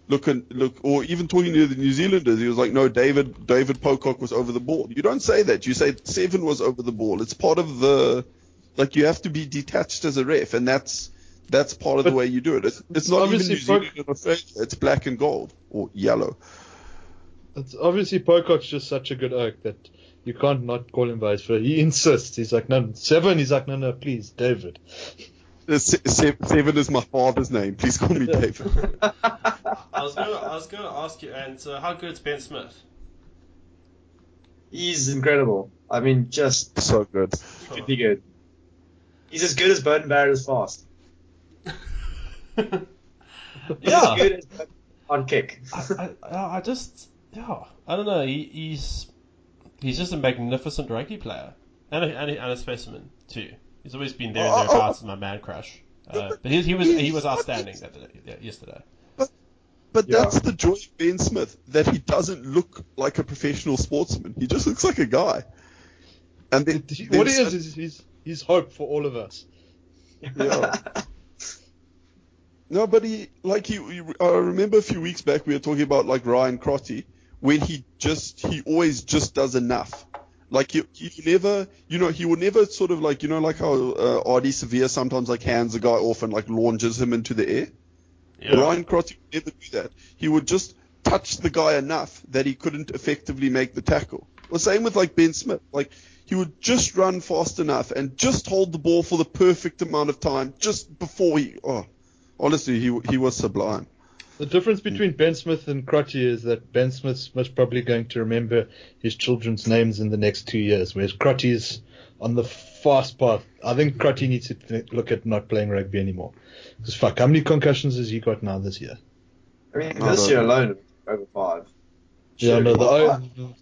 look and look, or even talking to the New Zealanders, he was like, "No, David, David Pocock was over the ball." You don't say that. You say Seven was over the ball. It's part of the, like you have to be detached as a ref, and that's that's part of the way you do it. It's, it's not even New Zealand Australia. It's black and gold or yellow. It's obviously Pocock's just such a good oak that you can't not call him by his. He insists. He's like, no, seven. He's like, no, no, please, David. Uh, Se- Se- Seven is my father's name. Please call me David. I was gonna, I was gonna ask you, and uh, how good's Ben Smith? He's incredible. I mean, just so good. could be good. He's as good as Beauden Barrett is fast. He's Yeah. as good as on kick. I, I, I just, yeah, I don't know. He, he's he's just a magnificent rugby player and a, and a, and a specimen too. He's always been there and Oh, oh, thereabouts as my man crush. Uh, but he, he was he was outstanding that day, yesterday. But Yeah. that's the joy of Ben Smith, that he doesn't look like a professional sportsman. He just looks like a guy. And then, He- then what he is is he's, he's hope for all of us. Yeah. no, but he, like he, he- I remember a few weeks back we were talking about like Ryan Crotty, when he just, he always just does enough. Like he, he never, you know, he would never sort of like, you know, like how uh, Ardie Savea sometimes like hands a guy off and like launches him into the air. Yeah. Ryan Crotty would never do that. He would just touch the guy enough that he couldn't effectively make the tackle. Well, same with like Ben Smith. Like he would just run fast enough and just hold the ball for the perfect amount of time just before he. Oh, honestly, he he was sublime. The difference between Ben Smith and Crotty is that Ben Smith's most probably going to remember his children's names in the next two years, whereas Crotty is on the fast path. I think Crotty needs to th- look at not playing rugby anymore. Because fuck, how many concussions has he got now this year? I mean, I this year know. alone, over five. Yeah, no, the, Well,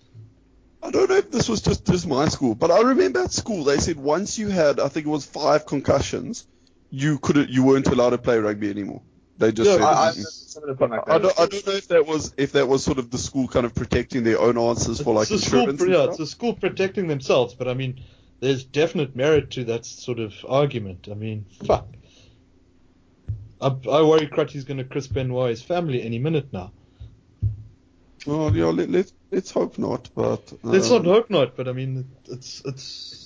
I don't know if this was just just my school, but I remember at school they said once you had, I think it was five concussions, you couldn't, you weren't allowed to play rugby anymore. They just Yeah, said. I, I, like. I don't, I don't know if that was if that was sort of the school kind of protecting their own answers for like it's a school, and yeah, stuff. it's the school protecting themselves, but I mean, there's definite merit to that sort of argument. I mean, fuck. I, I worry Crotty's going to Chris Benoit his family any minute now. Well, yeah, let, let's let's hope not, but Let's um, not hope not, but I mean, it's it's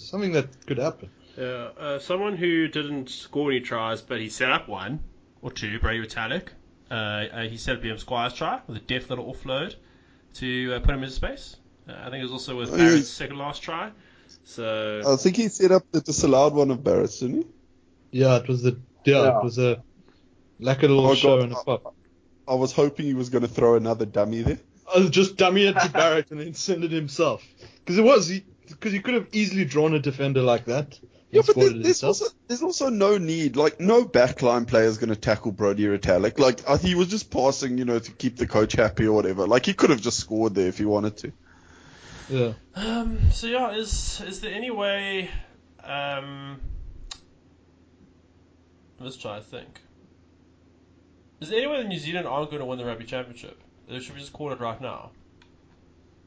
something that could happen. Yeah, uh, someone who didn't score any tries, but he set up one or two, Brodie Retallick. Uh, uh, he set up Liam Squire's try with a deft little offload to uh, put him into space. Uh, I think it was also with Oh, Barrett's yes. second last try. So I think he set up the disallowed one of Barrett's, didn't he? Yeah, it was the yeah, Yeah. it was a like a little Oh, show God. and a pop. I was hoping he was going to throw another dummy there. I was just dummy it to Barrett and then send it himself because it was because he, could have easily drawn a defender like that. Yeah, but there, there's also there's also no need. Like no backline player is going to tackle Brodie Retallick. Like I, he was just passing, you know, to keep the coach happy or whatever. Like he could have just scored there if he wanted to. yeah. Um, so yeah, is is there any way? Um, let's try to think. Is there any way that New Zealand aren't going to win the rugby championship? Or should we just call it right now?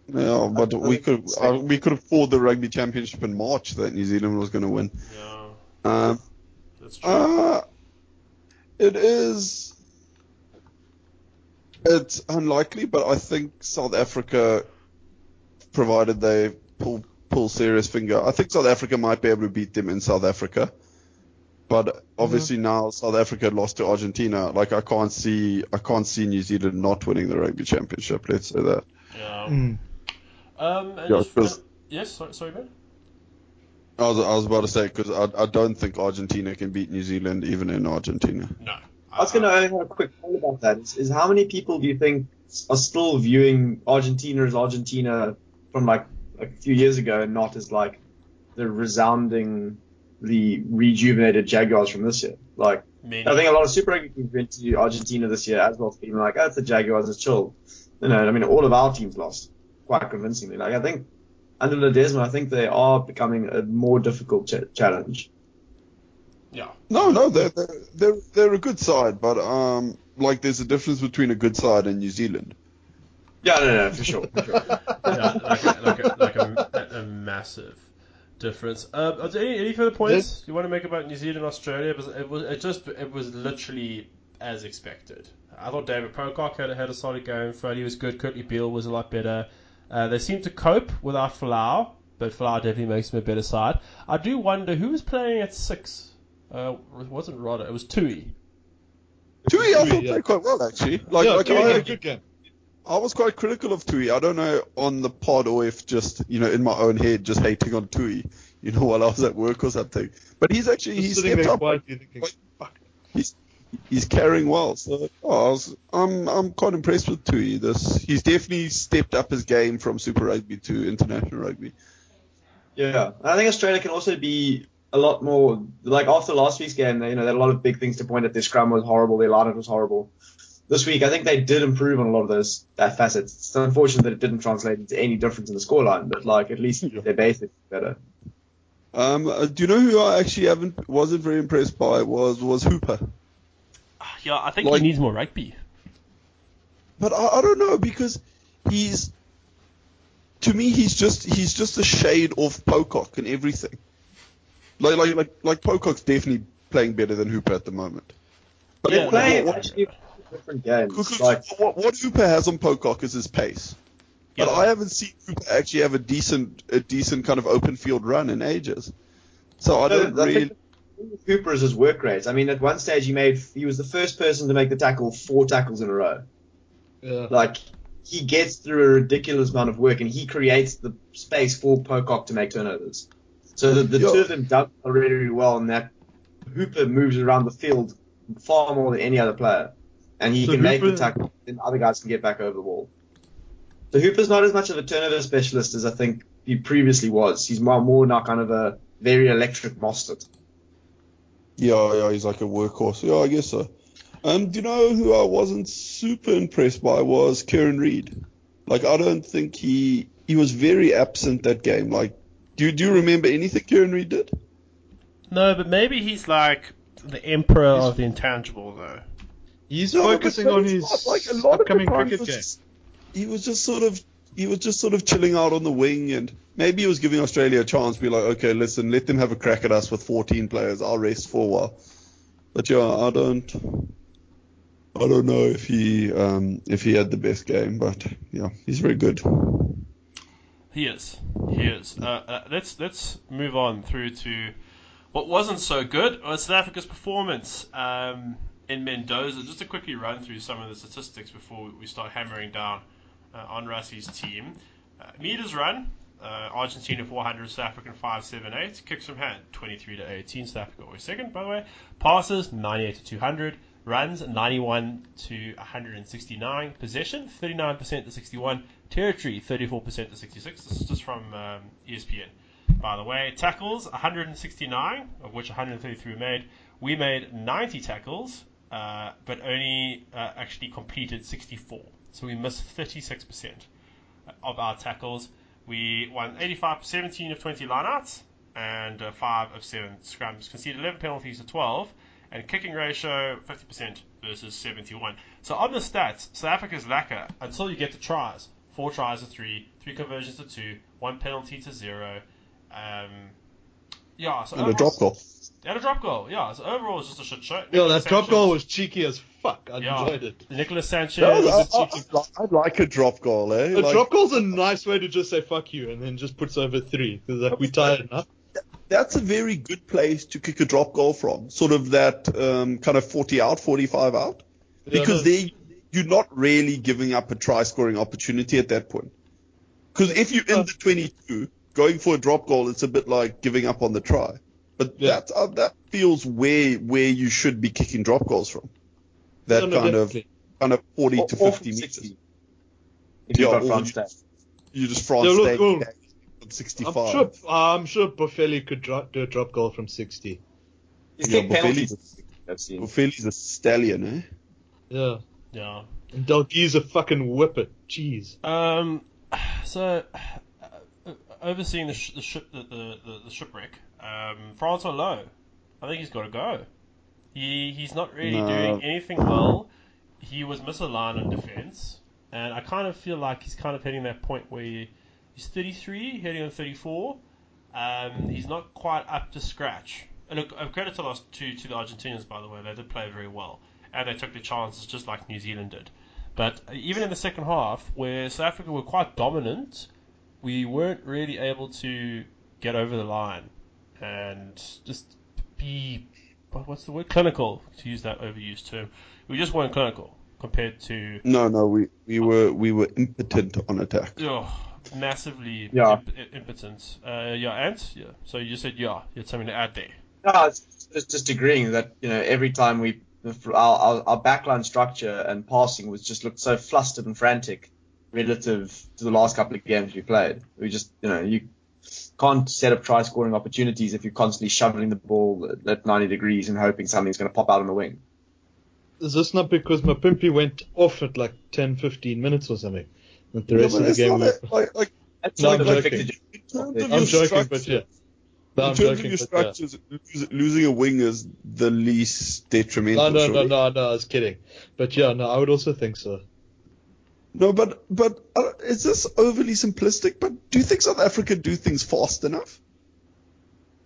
Yeah, but I we think could it's uh, we could have called the rugby championship in March that New Zealand was going to win. Yeah, Um, that's true. Uh, it is. It's unlikely, but I think South Africa, provided they pull pull serious finger, I think South Africa might be able to beat them in South Africa. But obviously now South Africa lost to Argentina. Like I can't see, I can't see New Zealand not winning the rugby championship. Let's say that. yeah. Mm. Um, and Yeah, just- 'cause- yes, sorry, sorry, Ben. I was, I was about to say because I, I don't think Argentina can beat New Zealand even in Argentina. No. I was going to have a quick point about that. Is, is how many people do you think are still viewing Argentina as Argentina from like a few years ago and not as like the resoundingly rejuvenated Jaguars from this year? Like, Many. I think a lot of Super Rugby teams went to Argentina this year as well, feeling like, oh, it's the Jaguars, it's chill. You know, I mean, all of our teams lost quite convincingly. Like, I think under Ledesma, I think they are becoming a more difficult ch- challenge. yeah. No, no, they're, they're they're they're a good side, but um, like there's a difference between a good side and New Zealand. Yeah, no, no, for sure. For sure. yeah, like a, like a, like a, a massive difference. Uh, are there any, any further points you want to make about New Zealand, Australia? It was, it was it just it was literally as expected. I thought David Pocock had, had a solid game. Freddie was good. Kurtley Beale was a lot better. Uh, they seem to cope without Folau, but Folau definitely makes them a better side. I do wonder who was playing at six. Uh, it wasn't Rodda. It was Tui. Tui, I thought yeah. played quite well actually. Like, yeah, like Tui I, had a good game. I was quite critical of Tui. I don't know on the pod or if just you know in my own head just hating on Tui. You know while I was at work or something. But he's actually Just he's sitting stepped there up. quietly thinking, Like- fuck. He's he's carrying well. So oh, I was, I'm I'm quite impressed with Tui. This he's definitely stepped up his game from Super Rugby to international rugby. Yeah, and I think Australia can also be a lot more like after last week's game. They, you know, they had a lot of big things to point at. Their scrum was horrible. Their lineup was horrible. This week, I think they did improve on a lot of those that facets. It's unfortunate that it didn't translate into any difference in the scoreline, but like at least Yeah. their basics better. Um, uh, do you know who I actually haven't wasn't very impressed by was was Hooper. Yeah, I think Like- he needs more rugby. But I, I don't know because he's to me he's just he's just a shade of Pocock and everything. Like like like like Pocock's definitely playing better than Hooper at the moment. But Yeah, They're what, playing what, different games. Like what, what Hooper has on Pocock is his pace. But Yeah. I haven't seen Hooper actually have a decent a decent kind of open field run in ages. So I don't I really think Cooper is his work rate. I mean, at one stage he made he was the first person to make the tackle four tackles in a row. Yeah. Like he gets through a ridiculous amount of work and he creates the space for Pocock to make turnovers. So the, the Yeah. two of them done really, really well and that Hooper moves around the field far more than any other player. And he So can make the tackle and other guys can get back over the wall. So Hooper's not as much of a turnover specialist as I think he previously was. He's more, more now kind of a very electric Mostert. Yeah, yeah, he's like a workhorse. Yeah, I guess so. Um, do you know who I wasn't super impressed by was Kieran Read. Like, I don't think he he was very absent that game. Like, do you, do you remember anything Kieran Read did? No, but maybe he's like the emperor He's- of the intangible, though. He's No, focusing on his not, like, a lot upcoming time cricket he game. just- he was just sort of he was just sort of chilling out on the wing, and maybe he was giving Australia a chance. Be like, okay, listen, let them have a crack at us with 14 players. I'll rest for a while. But yeah, I don't. I don't know if he um, if he had the best game, but yeah, he's very good. He is. He is. Uh, uh, let's let's move on through to what wasn't so good was South Africa's performance um, in Mendoza. Just to quickly run through some of the statistics before we start hammering down uh, on Rassie's team. Uh, meters run. Uh, Argentina 400, South African 578. Kicks from hand 23 to 18. South Africa always second, by the way. Passes 98 to 200. Runs 91 to 169. Possession 39% to 61. Territory 34% to 66. This is just from um, ESPN. By the way, tackles 169, of which 133 were made. We made 90 tackles, uh, but only uh, actually completed 64. So we missed 36% of our tackles. We won 85, 17 of 20 lineouts and uh, 5 of 7 scrums. Conceded 11 penalties to 12 and kicking ratio 50% versus 71. So on the stats, South Africa's lacquer until you get to tries. Four tries to three, three conversions to two, one penalty to zero. Um, yeah, so And a drop goal. And a drop goal, yeah. So overall, it's just a shit show. Yeah, Nicholas that drop goal was cheeky as fuck. I Yeah. enjoyed it. Nicholas Sanchez. Was- was a I, cheeky- I, I'd like a drop goal, eh? A Like- drop goal's a nice way to just say fuck you and then just puts over three. Because like, we tired enough. that's a very good place to kick a drop goal from. Sort of that um, kind of 40 out, 45 out. Because Yeah, they you're not really giving up a try scoring opportunity at that point. Because if you're in the 22, going for a drop goal, it's a bit like giving up on the try. But Yeah. that uh, that feels where where you should be kicking drop goals from. That No, no, kind of kind of 40 to Or- or 50 meters. 60. If you've Yeah, got or front you- stat. You just France Yeah, look, staying 65. I'm sure. I'm sure Boffelli could dro- do a drop goal from 60. He's Yeah, kicked but. I've seen. Boffelli's a stallion, eh? Yeah. Yeah. And Delguy's a fucking whippet. Jeez. Um, so uh, overseeing the, sh- the ship the, the, the, the shipwreck, um, Francois Louw, I think he's got to go. He he's not really No. doing anything well. He was misaligned on defense, and I kind of feel like he's kind of hitting that point where he, he's 33, heading on 34. Um, he's not quite up to scratch. And look, credit to, us, to to the Argentinians, by the way. They did play very well, and they took their chances just like New Zealand did. But even in the second half, where South Africa were quite dominant, we weren't really able to get over the line and just be what's the word clinical to use that overused term. We just weren't clinical compared to No, no, we, we were we were impotent on attack. oh, massively Yeah. imp- impotent. Uh, yeah, and yeah. So you just said yeah. You had something to add there. No, it's just, just agreeing that you know every time we our, our, our backline structure and passing was just looked so flustered and frantic relative to the last couple of games we played. We just you know you can't set up try scoring opportunities if you're constantly shoveling the ball at- at 90 degrees and hoping something's going to pop out on the wing. Is this not because Mapimpi went off at like 10, 15 minutes or something? That the rest but of the game. not that- like, like, That's not I'm a joking. fixture. in terms of I'm joking, structure- but yeah. No, in I'm terms joking, of your but yeah. structures, losing a wing is the least detrimental. No, no, no, surely. no, no, I was kidding. But yeah, no, I would also think so. No, but but uh, is this overly simplistic? But do you think South Africa do things fast enough?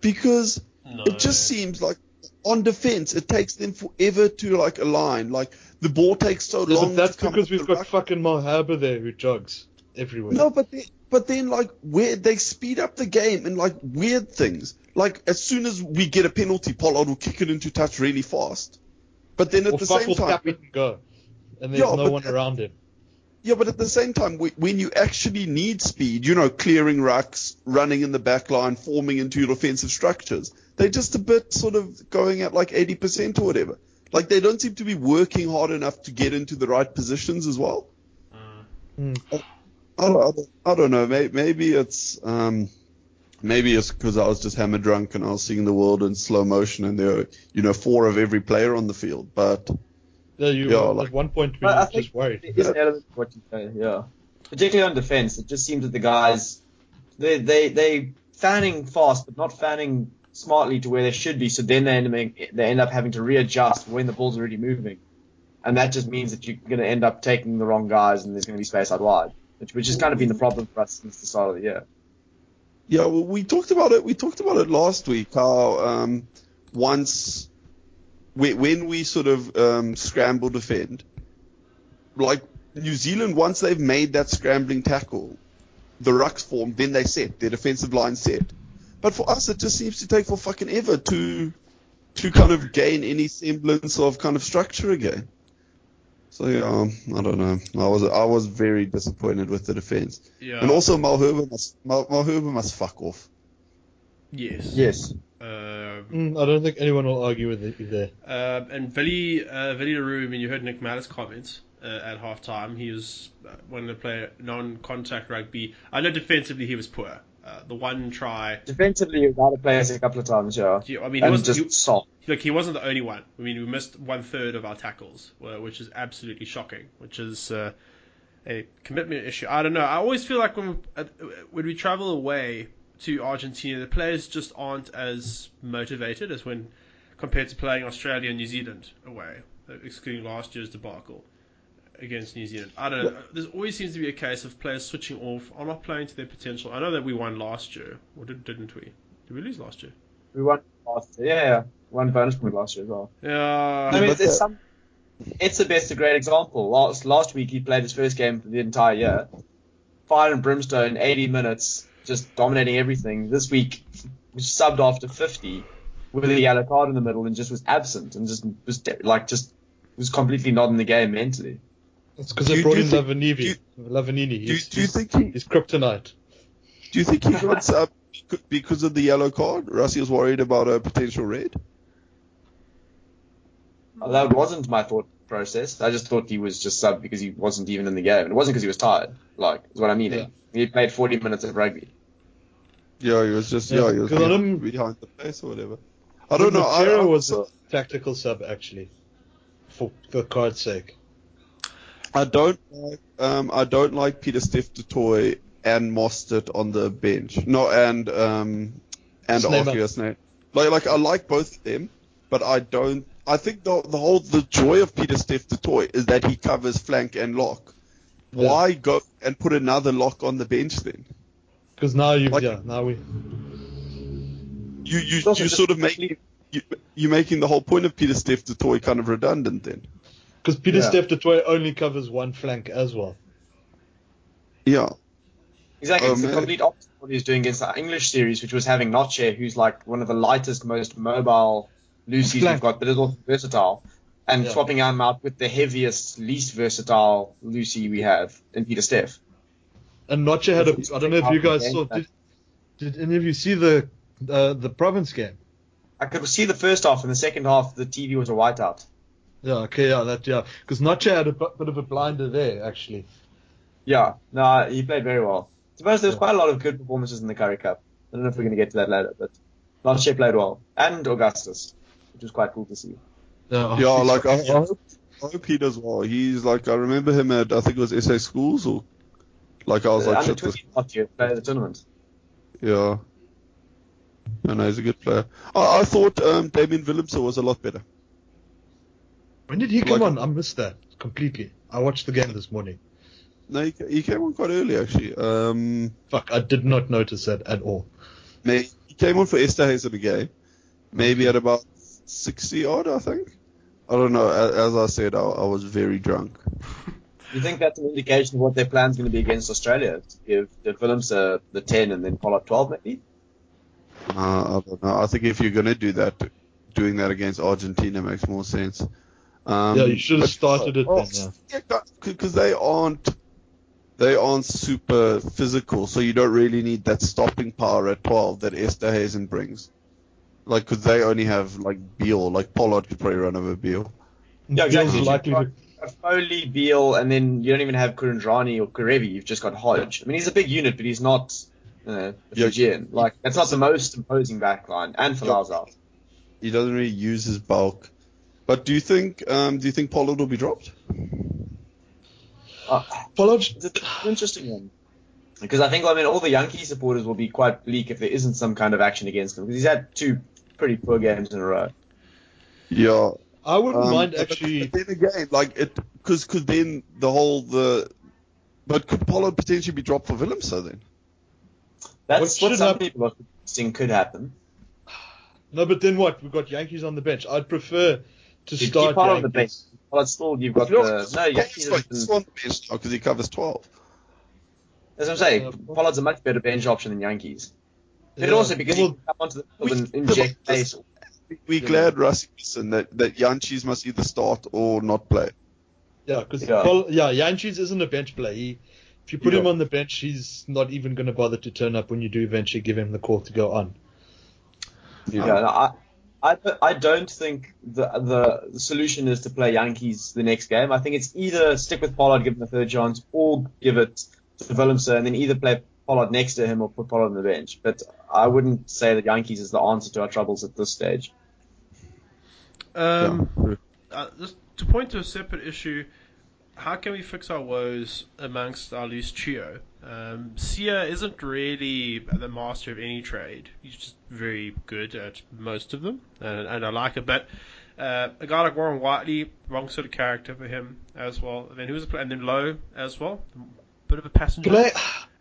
Because No. it just seems like on defense it takes them forever to like align. Like the ball takes so Yeah, long. but that's to come because we've got ruck. fucking Malherbe there who jogs everywhere. No, but they, but then like where they speed up the game and like weird things. Like as soon as we get a penalty, Pollard will kick it into touch really fast. But then at or the fuck same will time, tap it and go. And there's Yeah, no one that- around him. Yeah, but at the same time, whe- when you actually need speed, you know, clearing rucks, running in the back line, forming into your offensive structures, they're just a bit sort of going at like 80% or whatever. Like they don't seem to be working hard enough to get into the right positions as well. I don't, I don't, I don't know. Maybe, maybe it's um, maybe it's because I was just hammer drunk and I was seeing the world in slow motion and there, are, you know, four of every player on the field. But Yeah, you Yeah, were like- at one point we I were just worried. There is an element of what you say, yeah. Particularly on defense, it just seems that the guys they they they fanning fast, but not fanning smartly to where they should be. So then they end up, they end up having to readjust when the ball's already moving, and that just means that you're going to end up taking the wrong guys, and there's going to be space out wide, which which has kind of been the problem for us since the start of the year. Yeah, well, we talked about it. We talked about it last week. How um, once we, when we sort of um, scramble defend, like New Zealand, once they've made that scrambling tackle, the rucks form, then they set their defensive line set. But for us, it just seems to take for fucking ever to to kind of gain any semblance of kind of structure again. So yeah, um, I don't know. I was I was very disappointed with the defense. Yeah. And also Malherbe must Mal, Malherbe must fuck off. yes. Yes. Mm, I don't think anyone will argue with you there. Um, and Vili, uh, Willie le Roux, I mean, you heard Nick Mallett's comments uh, at halftime. He was uh, wanting to play non-contact rugby. I know defensively he was poor. Uh, the one try, Defensively, you've got to play us a couple of times, yeah. he, I mean, he and was just he, soft. look, he wasn't the only one. I mean, we missed one third of our tackles, uh, which is absolutely shocking. Which is uh, a commitment issue. I don't know. I always feel like when uh, when we travel away to Argentina, the players just aren't as motivated as when compared to playing Australia and New Zealand away, uh, excluding last year's debacle against New Zealand. I don't know. There always seems to be a case of players switching off, or not playing to their potential. I know that we won last year, or did, didn't we? Did we lose last year? We won last year. Yeah, yeah. One bonus point last year as well. Yeah. I mean, but it's, it's some. It's the best, a great example. Last last week he played his first game for the entire year. Fire and brimstone, 80 minutes, just dominating everything. This week was subbed after 50 with a yellow card in the middle and just was absent and just was like just was completely not in the game mentally. It's because they brought in think- Lavanini. Lavanini. Do you, He's, do you think he he's kryptonite. do you think he got subbed because of the yellow card? Rassie was worried about a potential red. Uh, That wasn't my thought process. I just thought he was just subbed because he wasn't even in the game. It wasn't because he was tired. Like, is what I mean. Yeah. He played 40 minutes of rugby. Yeah, he was just Yeah, yeah, he was behind, behind the place or whatever. I don't know. I, was a tactical sub actually, for the card's sake. I don't like um I don't like Pieter-Steph du Toit and Mostert on the bench. No, and um and. RG Snyman. Like like I like both of them, but I don't. I think the the whole the joy of Pieter-Steph du Toit is that he covers flank and lock. Why go and put another lock on the bench then? Because now you, like, yeah, now we. You you, you sort of make you, you're making the whole point of Pieter-Steph du Toit kind of redundant then. Because Peter Yeah. Steph Toy only covers one flank as well. Yeah. Exactly, Oh, it's the complete opposite of what he's doing against the English series, which was having Notshe, who's like one of the lightest, most mobile Lucy's we've got, but is also versatile, and Yeah. swapping him out with the heaviest, least versatile Lucy we have in Peter Steph. And Notshe had a. He's don't know if you guys saw. Did, did any of you see the uh, the province game? I could see the first half, and the second half, the TV was a whiteout. Yeah. Okay. Yeah. That. Yeah. Because Notshe had a bit of a blinder there actually. Yeah, no, he played very well. I suppose there's Yeah. quite a lot of good performances in the Currie Cup. I don't know if we're going to get to that later, but Notshe played well, and Augustus, which was quite cool to see. Yeah. Yeah, like I, I, hope, I hope he does well. He's like I remember him at I think it was SA Schools or like I was Uh, like under shit, this 20 last year played the tournament. Yeah. No, no, he's a good player. I, I thought um, Damian Willemse was a lot better. When did he come like- on? I missed that completely. I watched the game this morning. No, he, he came on quite early actually. Um, Fuck, I did not notice that at all. may, he came on for Esterhuizen in the game, maybe at about 60 odd, I think. I don't know. As, as I said, I, I was very drunk. You think that's an indication of what their plan's going to be against Australia? To give the Willems uh, the 10 and then Pollard 12 maybe? Uh, I don't know. I think if you're gonna do that, doing that against Argentina makes more sense. Um, Yeah, you should have started it oh, then, yeah. because they aren't they aren't super physical, so you don't really need that stopping power at 12 that Esterhuizen brings. Like, because they only have like Beale, like Pollard could probably run over Beale. Yeah, Feels exactly. likely to- You've Foley, Beale, and then you don't even have Kuridrani or Kerevi. You've just got Hodge. I mean, he's a big unit, but he's not know, a Yeah. Fijian. Like, that's not the most imposing backline. And Folau's out. He doesn't really use his bulk. But do you think um, do you think Pollard will be dropped? Uh, Pollard, interesting one. Because I think, I mean, all the Yankee supporters will be quite bleak if there isn't some kind of action against him. Because he's had two pretty poor games in a row. Yeah, I wouldn't Um, mind actually. But then again, like it, because because then the whole the, but could Pollard potentially be dropped for Willemse then? That's What what, some happen- people are saying could happen. No, but then what? We've got Jantjies on the bench. I'd prefer to You start keep Pollard on the bench. Jantjies. Well, it's still, you've got the. No, Jantjies have been. on the bench because he covers twelve. As I'm saying, Uh, Pollard's a much better bench option than Jantjies. But Yeah. also because he can come onto the field and inject the- pace. We Yeah. glad Rassie listen that that Jantjies must either start or not play. Yeah, because Yeah. yeah. Jantjies isn't a bench player. He, if you put Yeah. him on the bench, he's not even going to bother to turn up when you do eventually give him the call to go on. Yeah, no, I, I, I don't think the, the the solution is to play Jantjies the next game. I think it's either stick with Pollard, give him a third chance, or give it to Willemse and then either play Pollard next to him or put Pollard on the bench. But I wouldn't say that Jantjies is the answer to our troubles at this stage. Um, Yeah. uh, just to point to a separate issue, how can we fix our woes amongst our loose trio? Um, Siya isn't really the master of any trade. He's just very good at most of them, and, and I like it. But uh, a guy like Warren Whiteley, wrong sort of character for him as well. And then who was the, and then Louw as well, bit of a passenger I?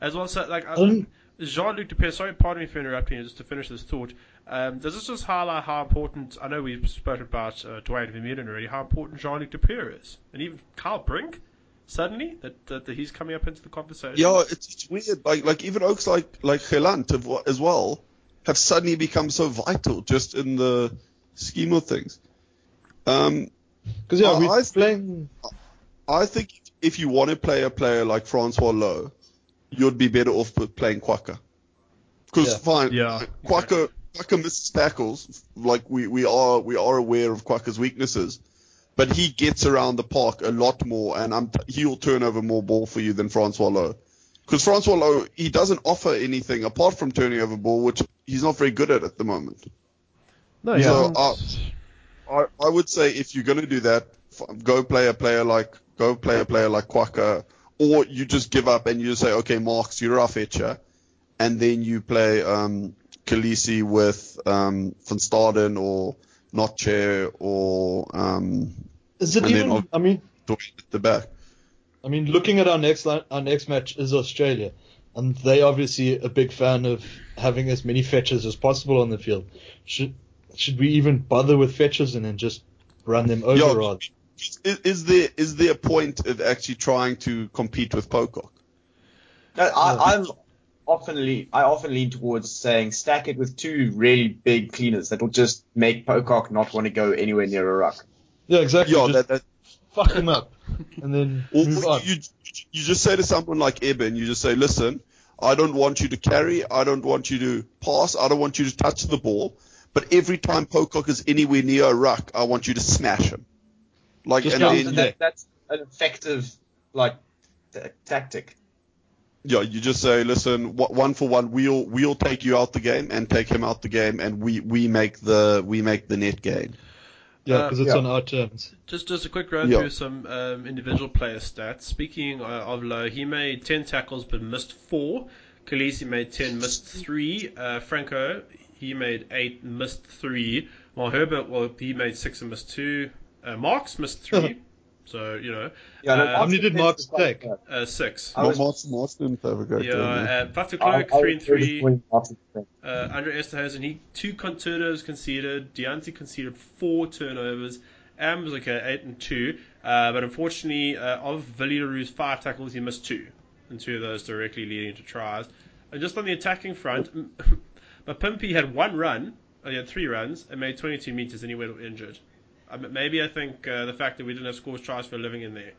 as well. So like. I, Jean-Luc du Preez, sorry, pardon me for interrupting you, just to finish this thought. Um, does this just highlight how important, I know we've spoken about uh, Duane Vermeulen already, how important Jean-Luc du Preez is? And even Carl Brink, suddenly, that, that, that he's coming up into the conversation? Yeah, it's, it's weird. Like like even oaks like like Gelant have- as well have suddenly become so vital just in the scheme of things. Um, Because yeah, I- we're I- playing. I think if you want to play a player like Francois Louw, you'd be better off playing Kwagga. Because Yeah. fine, Yeah, Kwagga Kwagga misses tackles. Like we, we are we are aware of Kwagga's weaknesses, but he gets around the park a lot more, and I'm, he'll turn over more ball for you than Francois Louw. Because Francois Louw, he doesn't offer anything apart from turning over ball, which he's not very good at at the moment. No, Yeah. So, doesn't- uh, I, I would say if you're going to do that, go play a player like go play a player like Kwagga, or you just give up and you say, okay, Marx, you're our fetcher, and then you play um, Kolisi with um, Van Staden or Notshe or um, Is it even? I mean, the back. I mean, looking at our next line, our next match is Australia. and they obviously a big fan of having as many fetchers as possible on the field. Should should we even bother with fetchers and then just run them over? Yeah? Is, is there is there a point of actually trying to compete with Pocock? No, I, I'm often lean, I often lean towards saying stack it with two really big cleaners that will just make Pocock not want to go anywhere near a ruck. Yeah, exactly. Yeah, just that, that, fuck them up and then or move on. you you just say to someone like Eben, you just say, listen, I don't want you to carry, I don't want you to pass, I don't want you to touch the ball, but every time Pocock is anywhere near a ruck, I want you to smash him. Like, Just and Yeah, Yeah, then, that, that's an effective like t- tactic. yeah, you just say, listen, wh- one for one, we'll we'll take you out the game and take him out the game, and we we make the we make the net gain. Yeah, Uh, because it's yeah. on our terms. Just just a quick run Yeah. through some um, individual player stats. Speaking uh, of Louw, he made 10 tackles but missed 4. Kolisi made 10, missed 3. Uh, Franco, he made 8, missed 3. While Herbert, well, he made 6 and missed 2. Uh, Marx missed 3. so, you know, Yeah, no, Uh, How many did Marx take? uh, 6. I was- Martin Martin didn't have a great Yeah, game. uh, Faf de I- Klerk, I 3 and 3. disappointed after. Uh, Andre Esterhuizen, he two turnovers conceded. Dyantyi conceded four turnovers. Am was okay, eight and two. Uh, but unfortunately, uh, of Villaroo's five tackles, he missed two, and two of those directly leading to tries. And just on the attacking front, but Pimpy had one run. uh, He had three runs and made 22 meters, and he went injured. Maybe I think uh, the fact that we didn't have scores tries for a living in there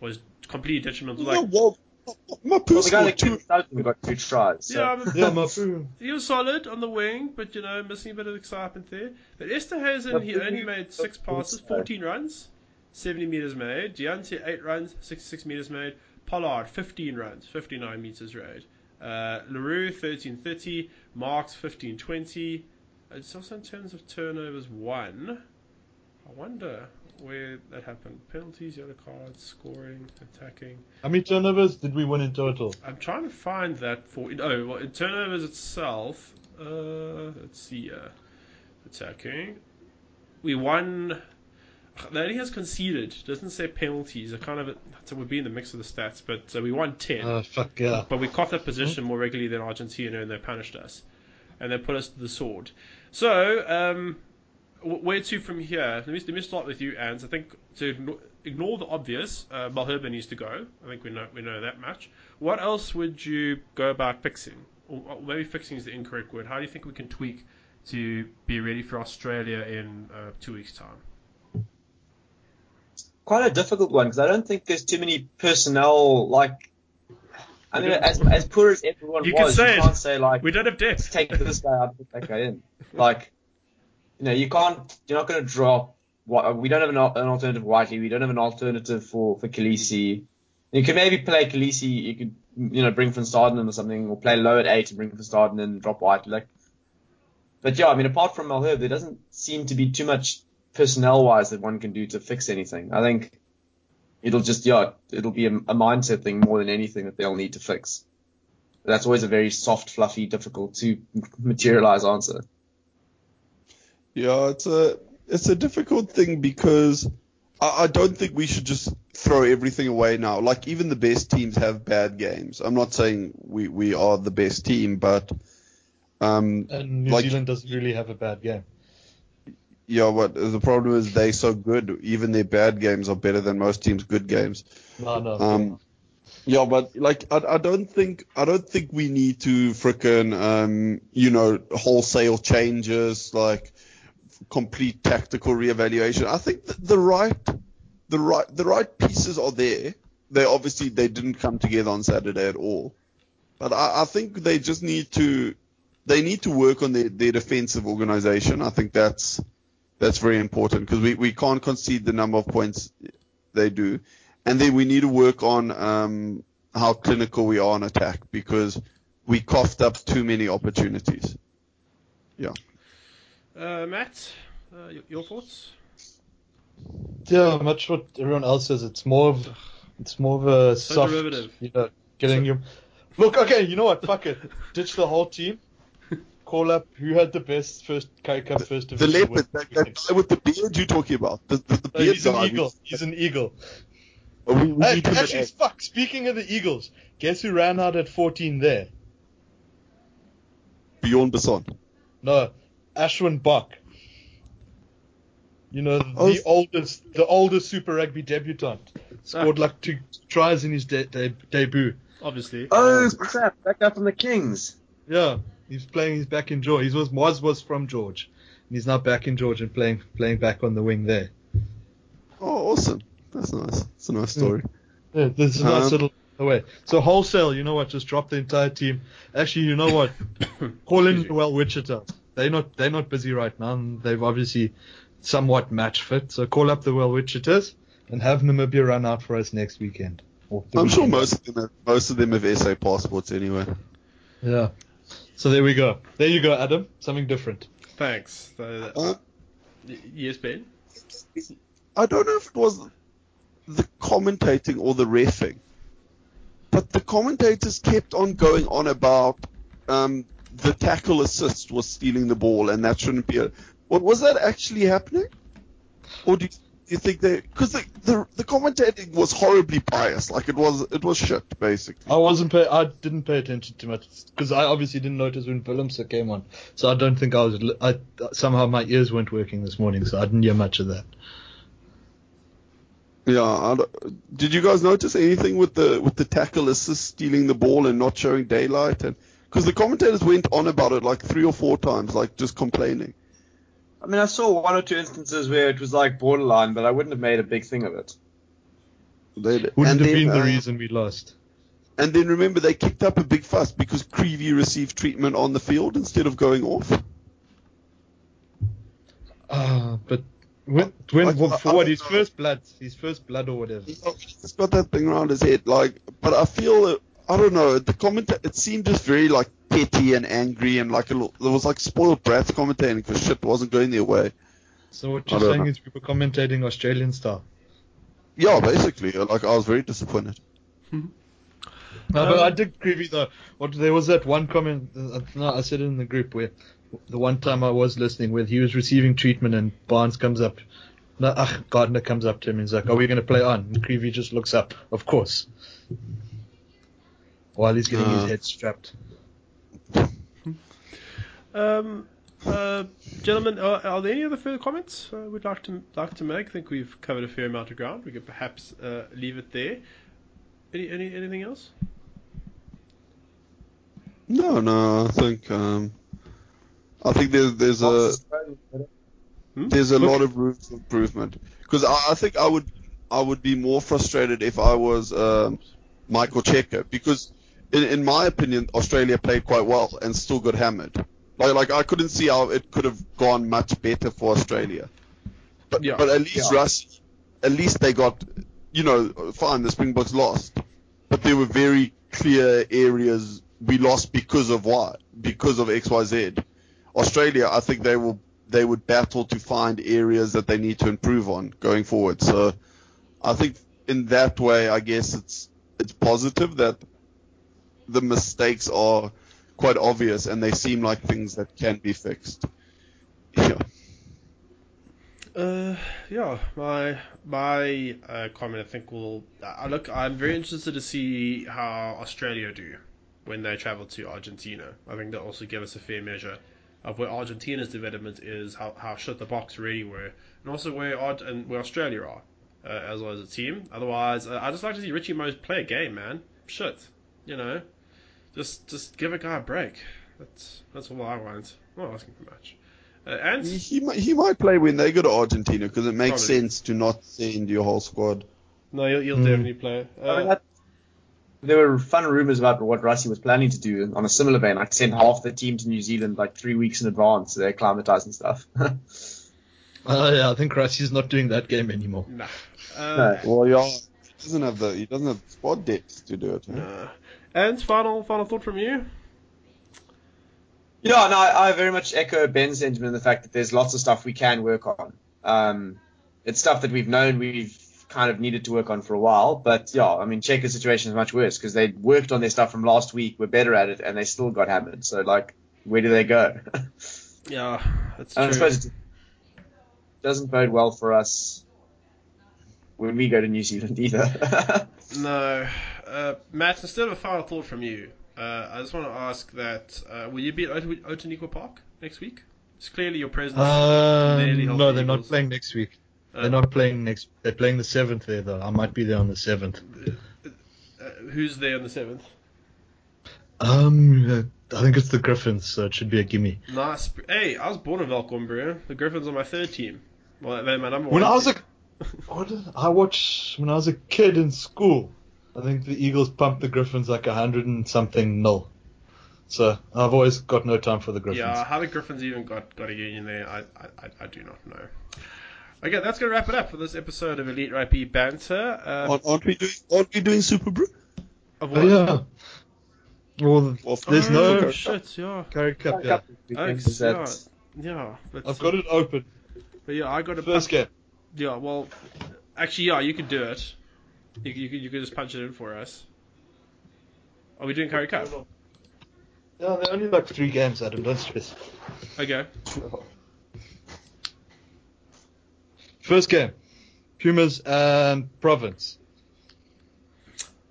was completely detrimental. yeah, Like, well, my Well, the guy personal that two. came started got two tries. So. yeah, but- Yeah, Mapu. He was solid on the wing, but you know, missing a bit of excitement there. But Esterhuizen, he only made six passes, 14 runs, 70 meters made. Dyantyi, 8 runs, 66 meters made. Pollard, 15 runs, 59 meters rode. Uh, LaRue, 1330. Marx, 1520. It's also in terms of turnovers, 1. I wonder where that happened. Penalties, yellow cards, scoring, attacking. How many turnovers did we win in total? I'm trying to find that for. Oh, well, in turnovers itself. Uh, let's see. Uh, attacking. We won. That only has conceded. Doesn't say penalties. It kind of it would be in the mix of the stats, but uh, we won ten. Uh, fuck yeah. But we caught that position more regularly than Argentina, and they punished us, and they put us to the sword. So, um, where to from here? Let me let me start with you, Ans. I think to ignore the obvious, uh, Malherbe needs to go. I think we know we know that much. What else would you go about fixing? Or maybe fixing is the incorrect word. How do you think we can tweak to be ready for Australia in uh, two weeks' time? quite a difficult one because I don't think there's too many personnel like. I mean, as as poor as everyone You can was, say you can't say like We don't have depth. take this guy out, put that guy in. Like, you know, you can't. You're not going to drop. We don't have an, an alternative Whiteley. We don't have an alternative for for Kolisi. You could maybe play Kolisi. You could you know bring Van Staden or something, or play low at eight and bring Van Staden and drop Whiteley. Like, but yeah, I mean, apart from Malherbe, there doesn't seem to be too much personnel wise that one can do to fix anything. I think it'll just yeah, it'll be a, a mindset thing more than anything that they'll need to fix. That's always a very soft, fluffy, difficult to materialize answer. Yeah, it's a it's a difficult thing because I, I don't think we should just throw everything away now. Like even the best teams have bad games. I'm not saying we, we are the best team, but um, And New Like- Zealand doesn't really have a bad game. yeah, what the problem is they so good. Even their bad games are better than most teams' good games. No, no. Um, yeah, but like I, I don't think I don't think we need to frickin' um, you know wholesale changes like complete tactical reevaluation. I think the, right the right the right pieces are there. They obviously they didn't come together on Saturday at all, but I, I think they just need to they need to work on their, their defensive organization. I think that's that's very important because we, we can't concede the number of points they do. And then we need to work on um, how clinical we are on attack because we coughed up too many opportunities. Uh, Matt, uh, your, your thoughts? Yeah, much what everyone else says. It's more of it's more of a So soft, derivative. you know, getting you. Look, okay, you know what? Fuck it. Ditch the whole team. Call up who had the best first K Cup first The division. leopard, that, that guy with the beard you're talking about, the, the, the No, beard he's an eagle. He's an eagle. We, we Hey, need him at actually, eight. fuck. Speaking of the Eagles, guess who ran out at 14 there? Bjorn Basson. No, Ashwin Buck. You know, the Oh. oldest, the oldest Super Rugby debutant. Scored like two tries in his de- de- debut. Obviously. Oh crap! Back up from the Kings. Yeah, he's playing. He's back in George. He was was was from George, and he's now back in George and playing playing back on the wing there. Oh, awesome. That's nice. It's a nice story. Yeah, this is a nice Um, little away. So wholesale, you know what? Just drop the entire team. Actually, you know what? Call in well Wichita. They're not they're not busy right now. And they've obviously somewhat match fit. So call up the Welwitschias and have Namibia run out for us next weekend. I'm sure most of them have, most of them have SA passports anyway. Yeah. So there we go. There you go, Adam. Something different. Thanks. So that- Uh, yes, Ben. I don't know if it was the commentating or the refing, but the commentators kept on going on about um, the tackle assist was stealing the ball and that shouldn't be. A, what was that actually happening? Or do you, do you think they? Because the, the the commentating was horribly biased. Like it was it was shit basically. I wasn't pay. I didn't pay attention too much because I obviously didn't notice when Willemse came on. So I don't think I was. I somehow my ears weren't working this morning, so I didn't hear much of that. Yeah. Did you guys notice anything with the with the tackle assist stealing the ball and not showing daylight and? Because the commentators went on about it like three or four times, like just complaining. I mean, I saw one or two instances where it was like borderline, but I wouldn't have made a big thing of it. They, Wouldn't and have then, been the uh, reason we lost. And then remember, they kicked up a big fuss because Creevy received treatment on the field instead of going off. Ah, but when, when I- for, I- for I what don't his know. first blood, his first blood or whatever. He's got that thing around his head, like. But I feel, that- I don't know. The comment, it seemed just very like petty and angry, and like a little, there was like spoiled brats commentating because shit wasn't going their way. So what I you're don't saying know. is we were commentating Australian style. Yeah, basically, like I was very disappointed. Hmm. No, but um, I did Creevy though. What there was that one comment. Uh, no, I said it in the group where the one time I was listening where he was receiving treatment and Barnes comes up. No, ugh, Gardner comes up to him and he's like, "Are we going to play on?" And Creevy just looks up, of course, while he's getting Uh. his head strapped. Um, uh, gentlemen, are, are there any other further comments uh, we'd like to like to make? I think we've covered a fair amount of ground. We could perhaps uh, leave it there. Any, any anything else? No, no, I think, um, I think there's there's a there's a lot of room for improvement. Because I, I think I would I would be more frustrated if I was um, Michael Cheika because in, in my opinion Australia played quite well and still got hammered. Like like I couldn't see how it could have gone much better for Australia. But Yeah. but at least Yeah. Russ at least they got you know fine the Springboks lost, but there were very clear areas we lost because of what because of X Y Z. Australia, I think they will they would battle to find areas that they need to improve on going forward. So I think in that way, I guess it's it's positive that the mistakes are quite obvious and they seem like things that can be fixed. Yeah. Uh, yeah, my my uh, comment I think will. I look, I'm very interested to see how Australia do when they travel to Argentina. I think they'll also give us a fair measure of where Argentina's development is, how how shut the box really were, and also where Ar- and where Australia are uh, as well as a team. Otherwise, uh, I just like to see Richie Mose play a game, man. Shit, you know, just just give a guy a break. That's that's all I want. I'm not asking for much. Uh, and He, he, might, he might play when they go to Argentina because it makes Probably. sense to not send your whole squad. no, you'll, you'll Hmm. definitely play. Uh, I mean, that, there were fun rumors about what Rassie was planning to do on a similar vein, like send half the team to New Zealand like three weeks in advance, so they're acclimatized and stuff. Oh yeah, I think Rassie's not doing that game anymore. Nah. Uh, No. Well, yeah, he doesn't have the he doesn't have squad depth to do it. huh? nah. And final final thought from you? Yeah, no, I, I very much echo Ben's sentiment in the fact that there's lots of stuff we can work on. Um, it's stuff that we've known we've kind of needed to work on for a while, but yeah, I mean, Cheika's situation is much worse because they worked on their stuff from last week, were better at it, and they still got hammered. So, like, where do they go? Yeah, that's and I true. suppose it doesn't bode well for us when we go to New Zealand either. No. Uh, Matt, instead of a final thought from you, uh, I just want to ask that uh, will you be at Ot- Outeniqua Park next week? It's clearly your presence. Uh, no, the they're not playing next week. Uh, They're not playing next. They're playing the seventh there though. I might be there on the seventh. Uh, who's there on the seventh? Um, uh, I think it's the Griffins, so it should be a gimme. Nice. Hey, I was born in Welkom, bro. The Griffins are my third team. Well, they're my number When one. I was a, team. what I watched when I was a kid in school. I think the Eagles pumped the Griffins like a hundred and something nil. So I've always got no time for the Griffins. Yeah, how the Griffins even got, got a union there, I, I, I, I do not know. Okay, that's going to wrap it up for this episode of Elite Rugby Banter. Uh, Aren't, aren't we doing? Aren't we doing SuperBru? of Oh, yeah. Well, Well, there's oh, no shit, yeah. Currie Cup. Yeah. Cup Oaks, yeah. Yeah. I've got it open. But yeah, I got a First game. Yeah, well, actually, yeah, you could do it. You, you, could, you could just punch it in for us. Are we doing Currie Cup? No, they're only like three games, Adam. Don't stress. Okay. First game. Pumas and Province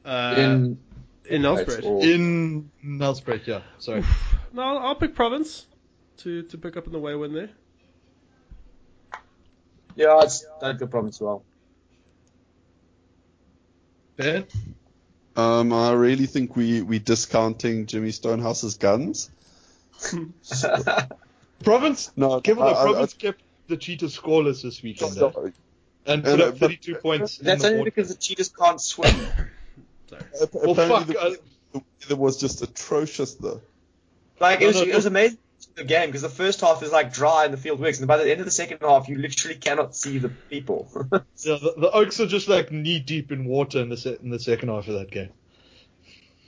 Uh, in, in Nelspruit. or- in Nelspruit. Yeah, sorry. No, I'll, I'll pick Province to, to pick up in the way win there. yeah, it's that's a problem as well. Ben? Um, I really think we we discounting Jimmy Stonehouse's guns. Province. No, Give it I- the I- Province kept the Cheetahs scoreless this weekend I- though, and Uh, put up but- 32 points. That's only water. because the cheetahs can't swim. Well, apparently fuck. uh, the, the weather was just atrocious though. Like it No, was, no, it was amazing the game because the first half is like dry and the field works, and by the end of the second half, you literally cannot see the people. yeah, the, the Oaks are just like knee deep in water in the se- in the second half of that game.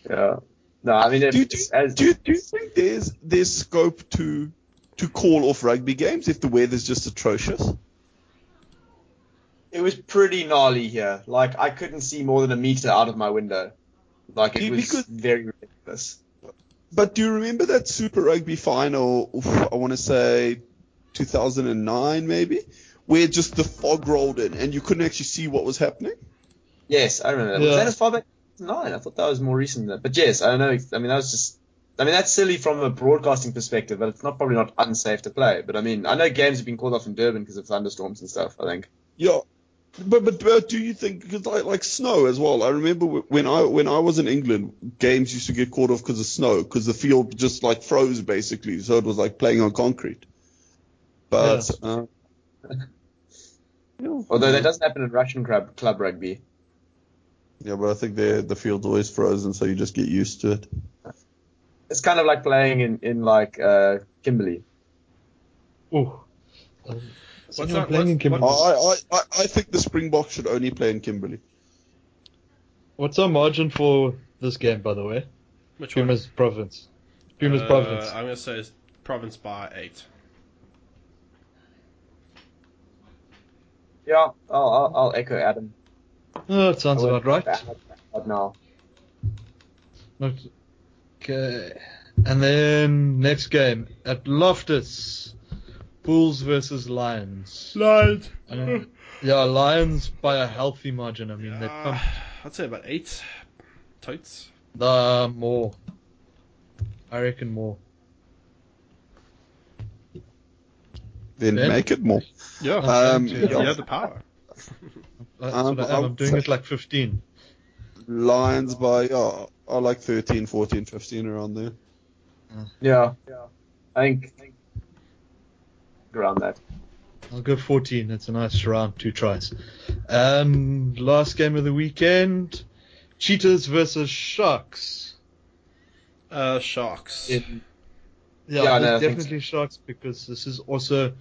yeah. No, I mean, Do you, do, as, do, do you think there's there's scope to to call off rugby games if the weather's just atrocious? it was pretty gnarly here. Like I couldn't see more than a meter out of my window. Like it Yeah, was because- very ridiculous. But do you remember that Super Rugby final? oof, I want to say 2009 maybe, where just the fog rolled in and you couldn't actually see what was happening. Yes, I remember that. Was that as far back? as Nine. I thought that was more recent. Than, but yes, I don't know. I mean, that was just. I mean, that's silly from a broadcasting perspective, but it's not probably not unsafe to play. But I mean, I know games have been called off in Durban because of thunderstorms and stuff. I think. Yeah. But, but but do you think because like like snow as well? I remember when I when I was in England, games used to get called off because of snow because the field just like froze basically, so it was like playing on concrete. But uh, Although that doesn't happen in Russian club club rugby. yeah, but I think the the field's always frozen, so you just get used to it. It's kind of like playing in in like uh, Kimberley. Oh. Is What's anyone that- playing in Kimberley? I, I, I, I think the Springboks should only play in Kimberley. What's our margin for this game, by the way? Which one? Province. Pumas Uh, Province. I'm going to say it's Province by 8. Yeah, I'll I'll, I'll echo Adam. Oh, it sounds about right. bad- bad now. Okay. And then next game at Loftus. Bulls versus Lions. Lions. Uh, yeah, Lions by a healthy margin. I mean, they Uh, pumped I'd say about 8. Totes. the more. I reckon more. Then Ben? make it more. Yeah. Um, You you yeah. have the power. Um, I I am. I'm doing it like 15. Lions by yeah, I like 13, 14, 15 around there. Yeah, yeah. I think, I think around that. I'll go 14. That's a nice round, two tries. And last game of the weekend Cheetahs versus Sharks. Uh, Sharks. In, Yeah, Yeah, no, I think definitely Sharks because this is also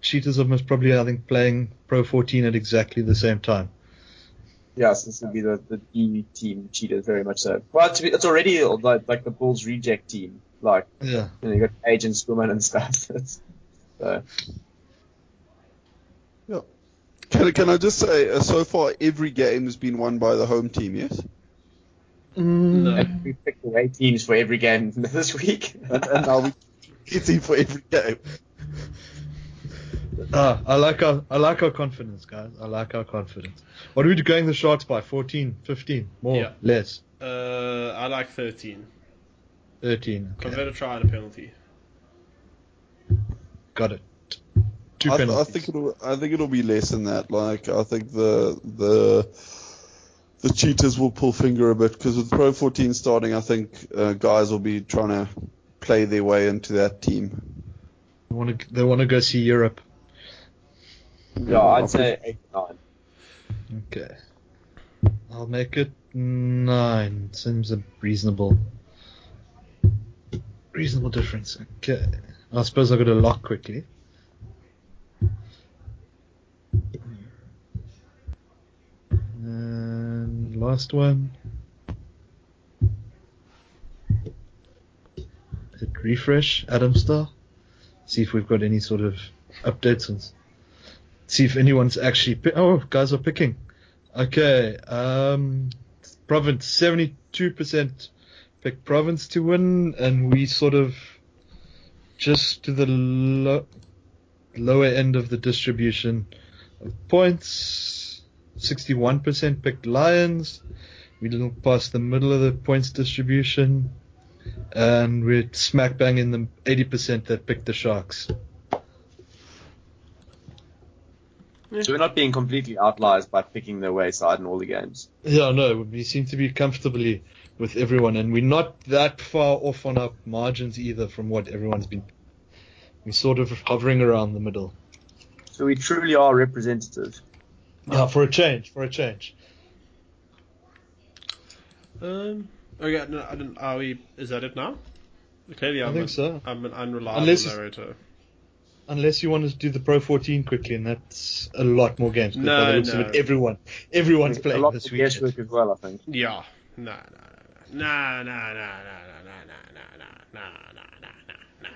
Cheetahs are most probably, I think, playing Pro 14 at exactly the same time. yes, this would be the the D team Cheetahs, very much so. Well, it's, it's already like like the Bulls reject team. Like Yeah. you know, you got Agent Swimmer and stuff. It's, so Can, can I just say, uh, so far every game has been won by the home team, yes? No. we picked away teams for every game this week. And, and now we it's in for every game. Ah, I like our I like our confidence, guys. I like our confidence. What are we going the Sharks by? 14, 15, more, Yeah. less, Uh, I like 13. 13. Okay. Convert a try and a penalty. Got it. Two I, th- I think it'll. I think it'll be less than that. Like I think the the the Cheetahs will pull finger a bit because with Pro 14 starting, I think uh, guys will be trying to play their way into that team. They want to they want to go see Europe. Yeah, I'd say eight, nine. Okay. I'll make it nine. Seems a reasonable reasonable difference. Okay. I suppose I got to lock quickly. And last one. Hit refresh, Adam Star. See if we've got any sort of updates on. See if anyone's actually. Pi- oh, guys are picking. Okay. Um, province seventy-two percent pick province to win, and we sort of just to the lo- lower end of the distribution of points. Sixty-one percent picked Lions. We didn't pass the middle of the points distribution, and we're smack bang in the eighty percent that picked the Sharks. So we're not being completely outliers by picking the away side in all the games. Yeah, no, we seem to be comfortably with everyone, and we're not that far off on our margins either from what everyone's been. We're sort of hovering around the middle. So we truly are representative. Yeah, for a change, for a change. Um. Okay. No, I didn't. Are we? Is that it now? Clearly, I I'm think an, so. I'm an unreliable Unless narrator. Unless you want to do the Pro 14 quickly, and that's a lot more games. No, by the looks no. of it, everyone, everyone's a lot this of weekend. guesswork as well, I think. Yeah. Nah, nah, nah, nah, nah, nah, nah, nah, nah, nah, nah, nah, nah, nah, nah.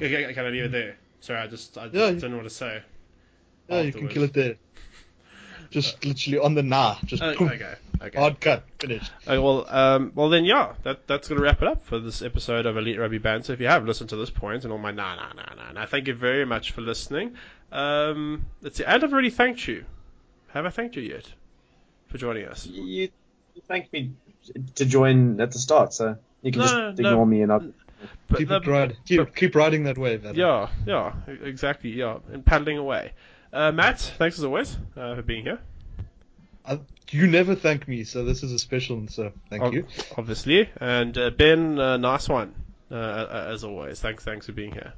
Okay, okay, can I leave it there? Sorry, I just I just Yeah. didn't know what to say. Yeah, you can kill it there. Just literally on the nah, just Oh, poof, okay, okay. hard cut, finished. Okay, well, um, well then, yeah, that that's gonna wrap it up for this episode of Elite Rugby Banter. If you have listened to this point and all my nah nah nah nah nah, thank you very much for listening. Um, let's see, I've already thanked you. Have I thanked you yet for joining us? You, you thanked me to join at the start, so you can No, just ignore no. me and I'll. But Keep the- it riding. Keep, but- keep riding that wave. Adam. Yeah, yeah, exactly, yeah, and paddling away. Uh, Matt, thanks as always uh, for being here. I, you never thank me, so this is a special one. So thank Ob- you. Obviously, and uh, Ben, uh, nice one uh, uh, as always. Thanks, thanks for being here.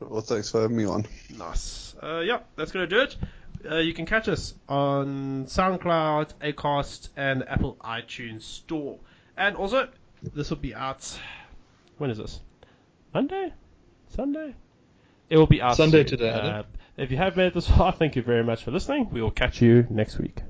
Well, thanks for having me on. Nice. Uh, yeah, that's gonna do it. Uh, you can catch us on SoundCloud, Acast, and Apple iTunes Store. And also, this will be out. When is this? Monday? Sunday? It will be out Sunday soon. today, Uh, if you have made it this far, thank you very much for listening. We will catch you next week.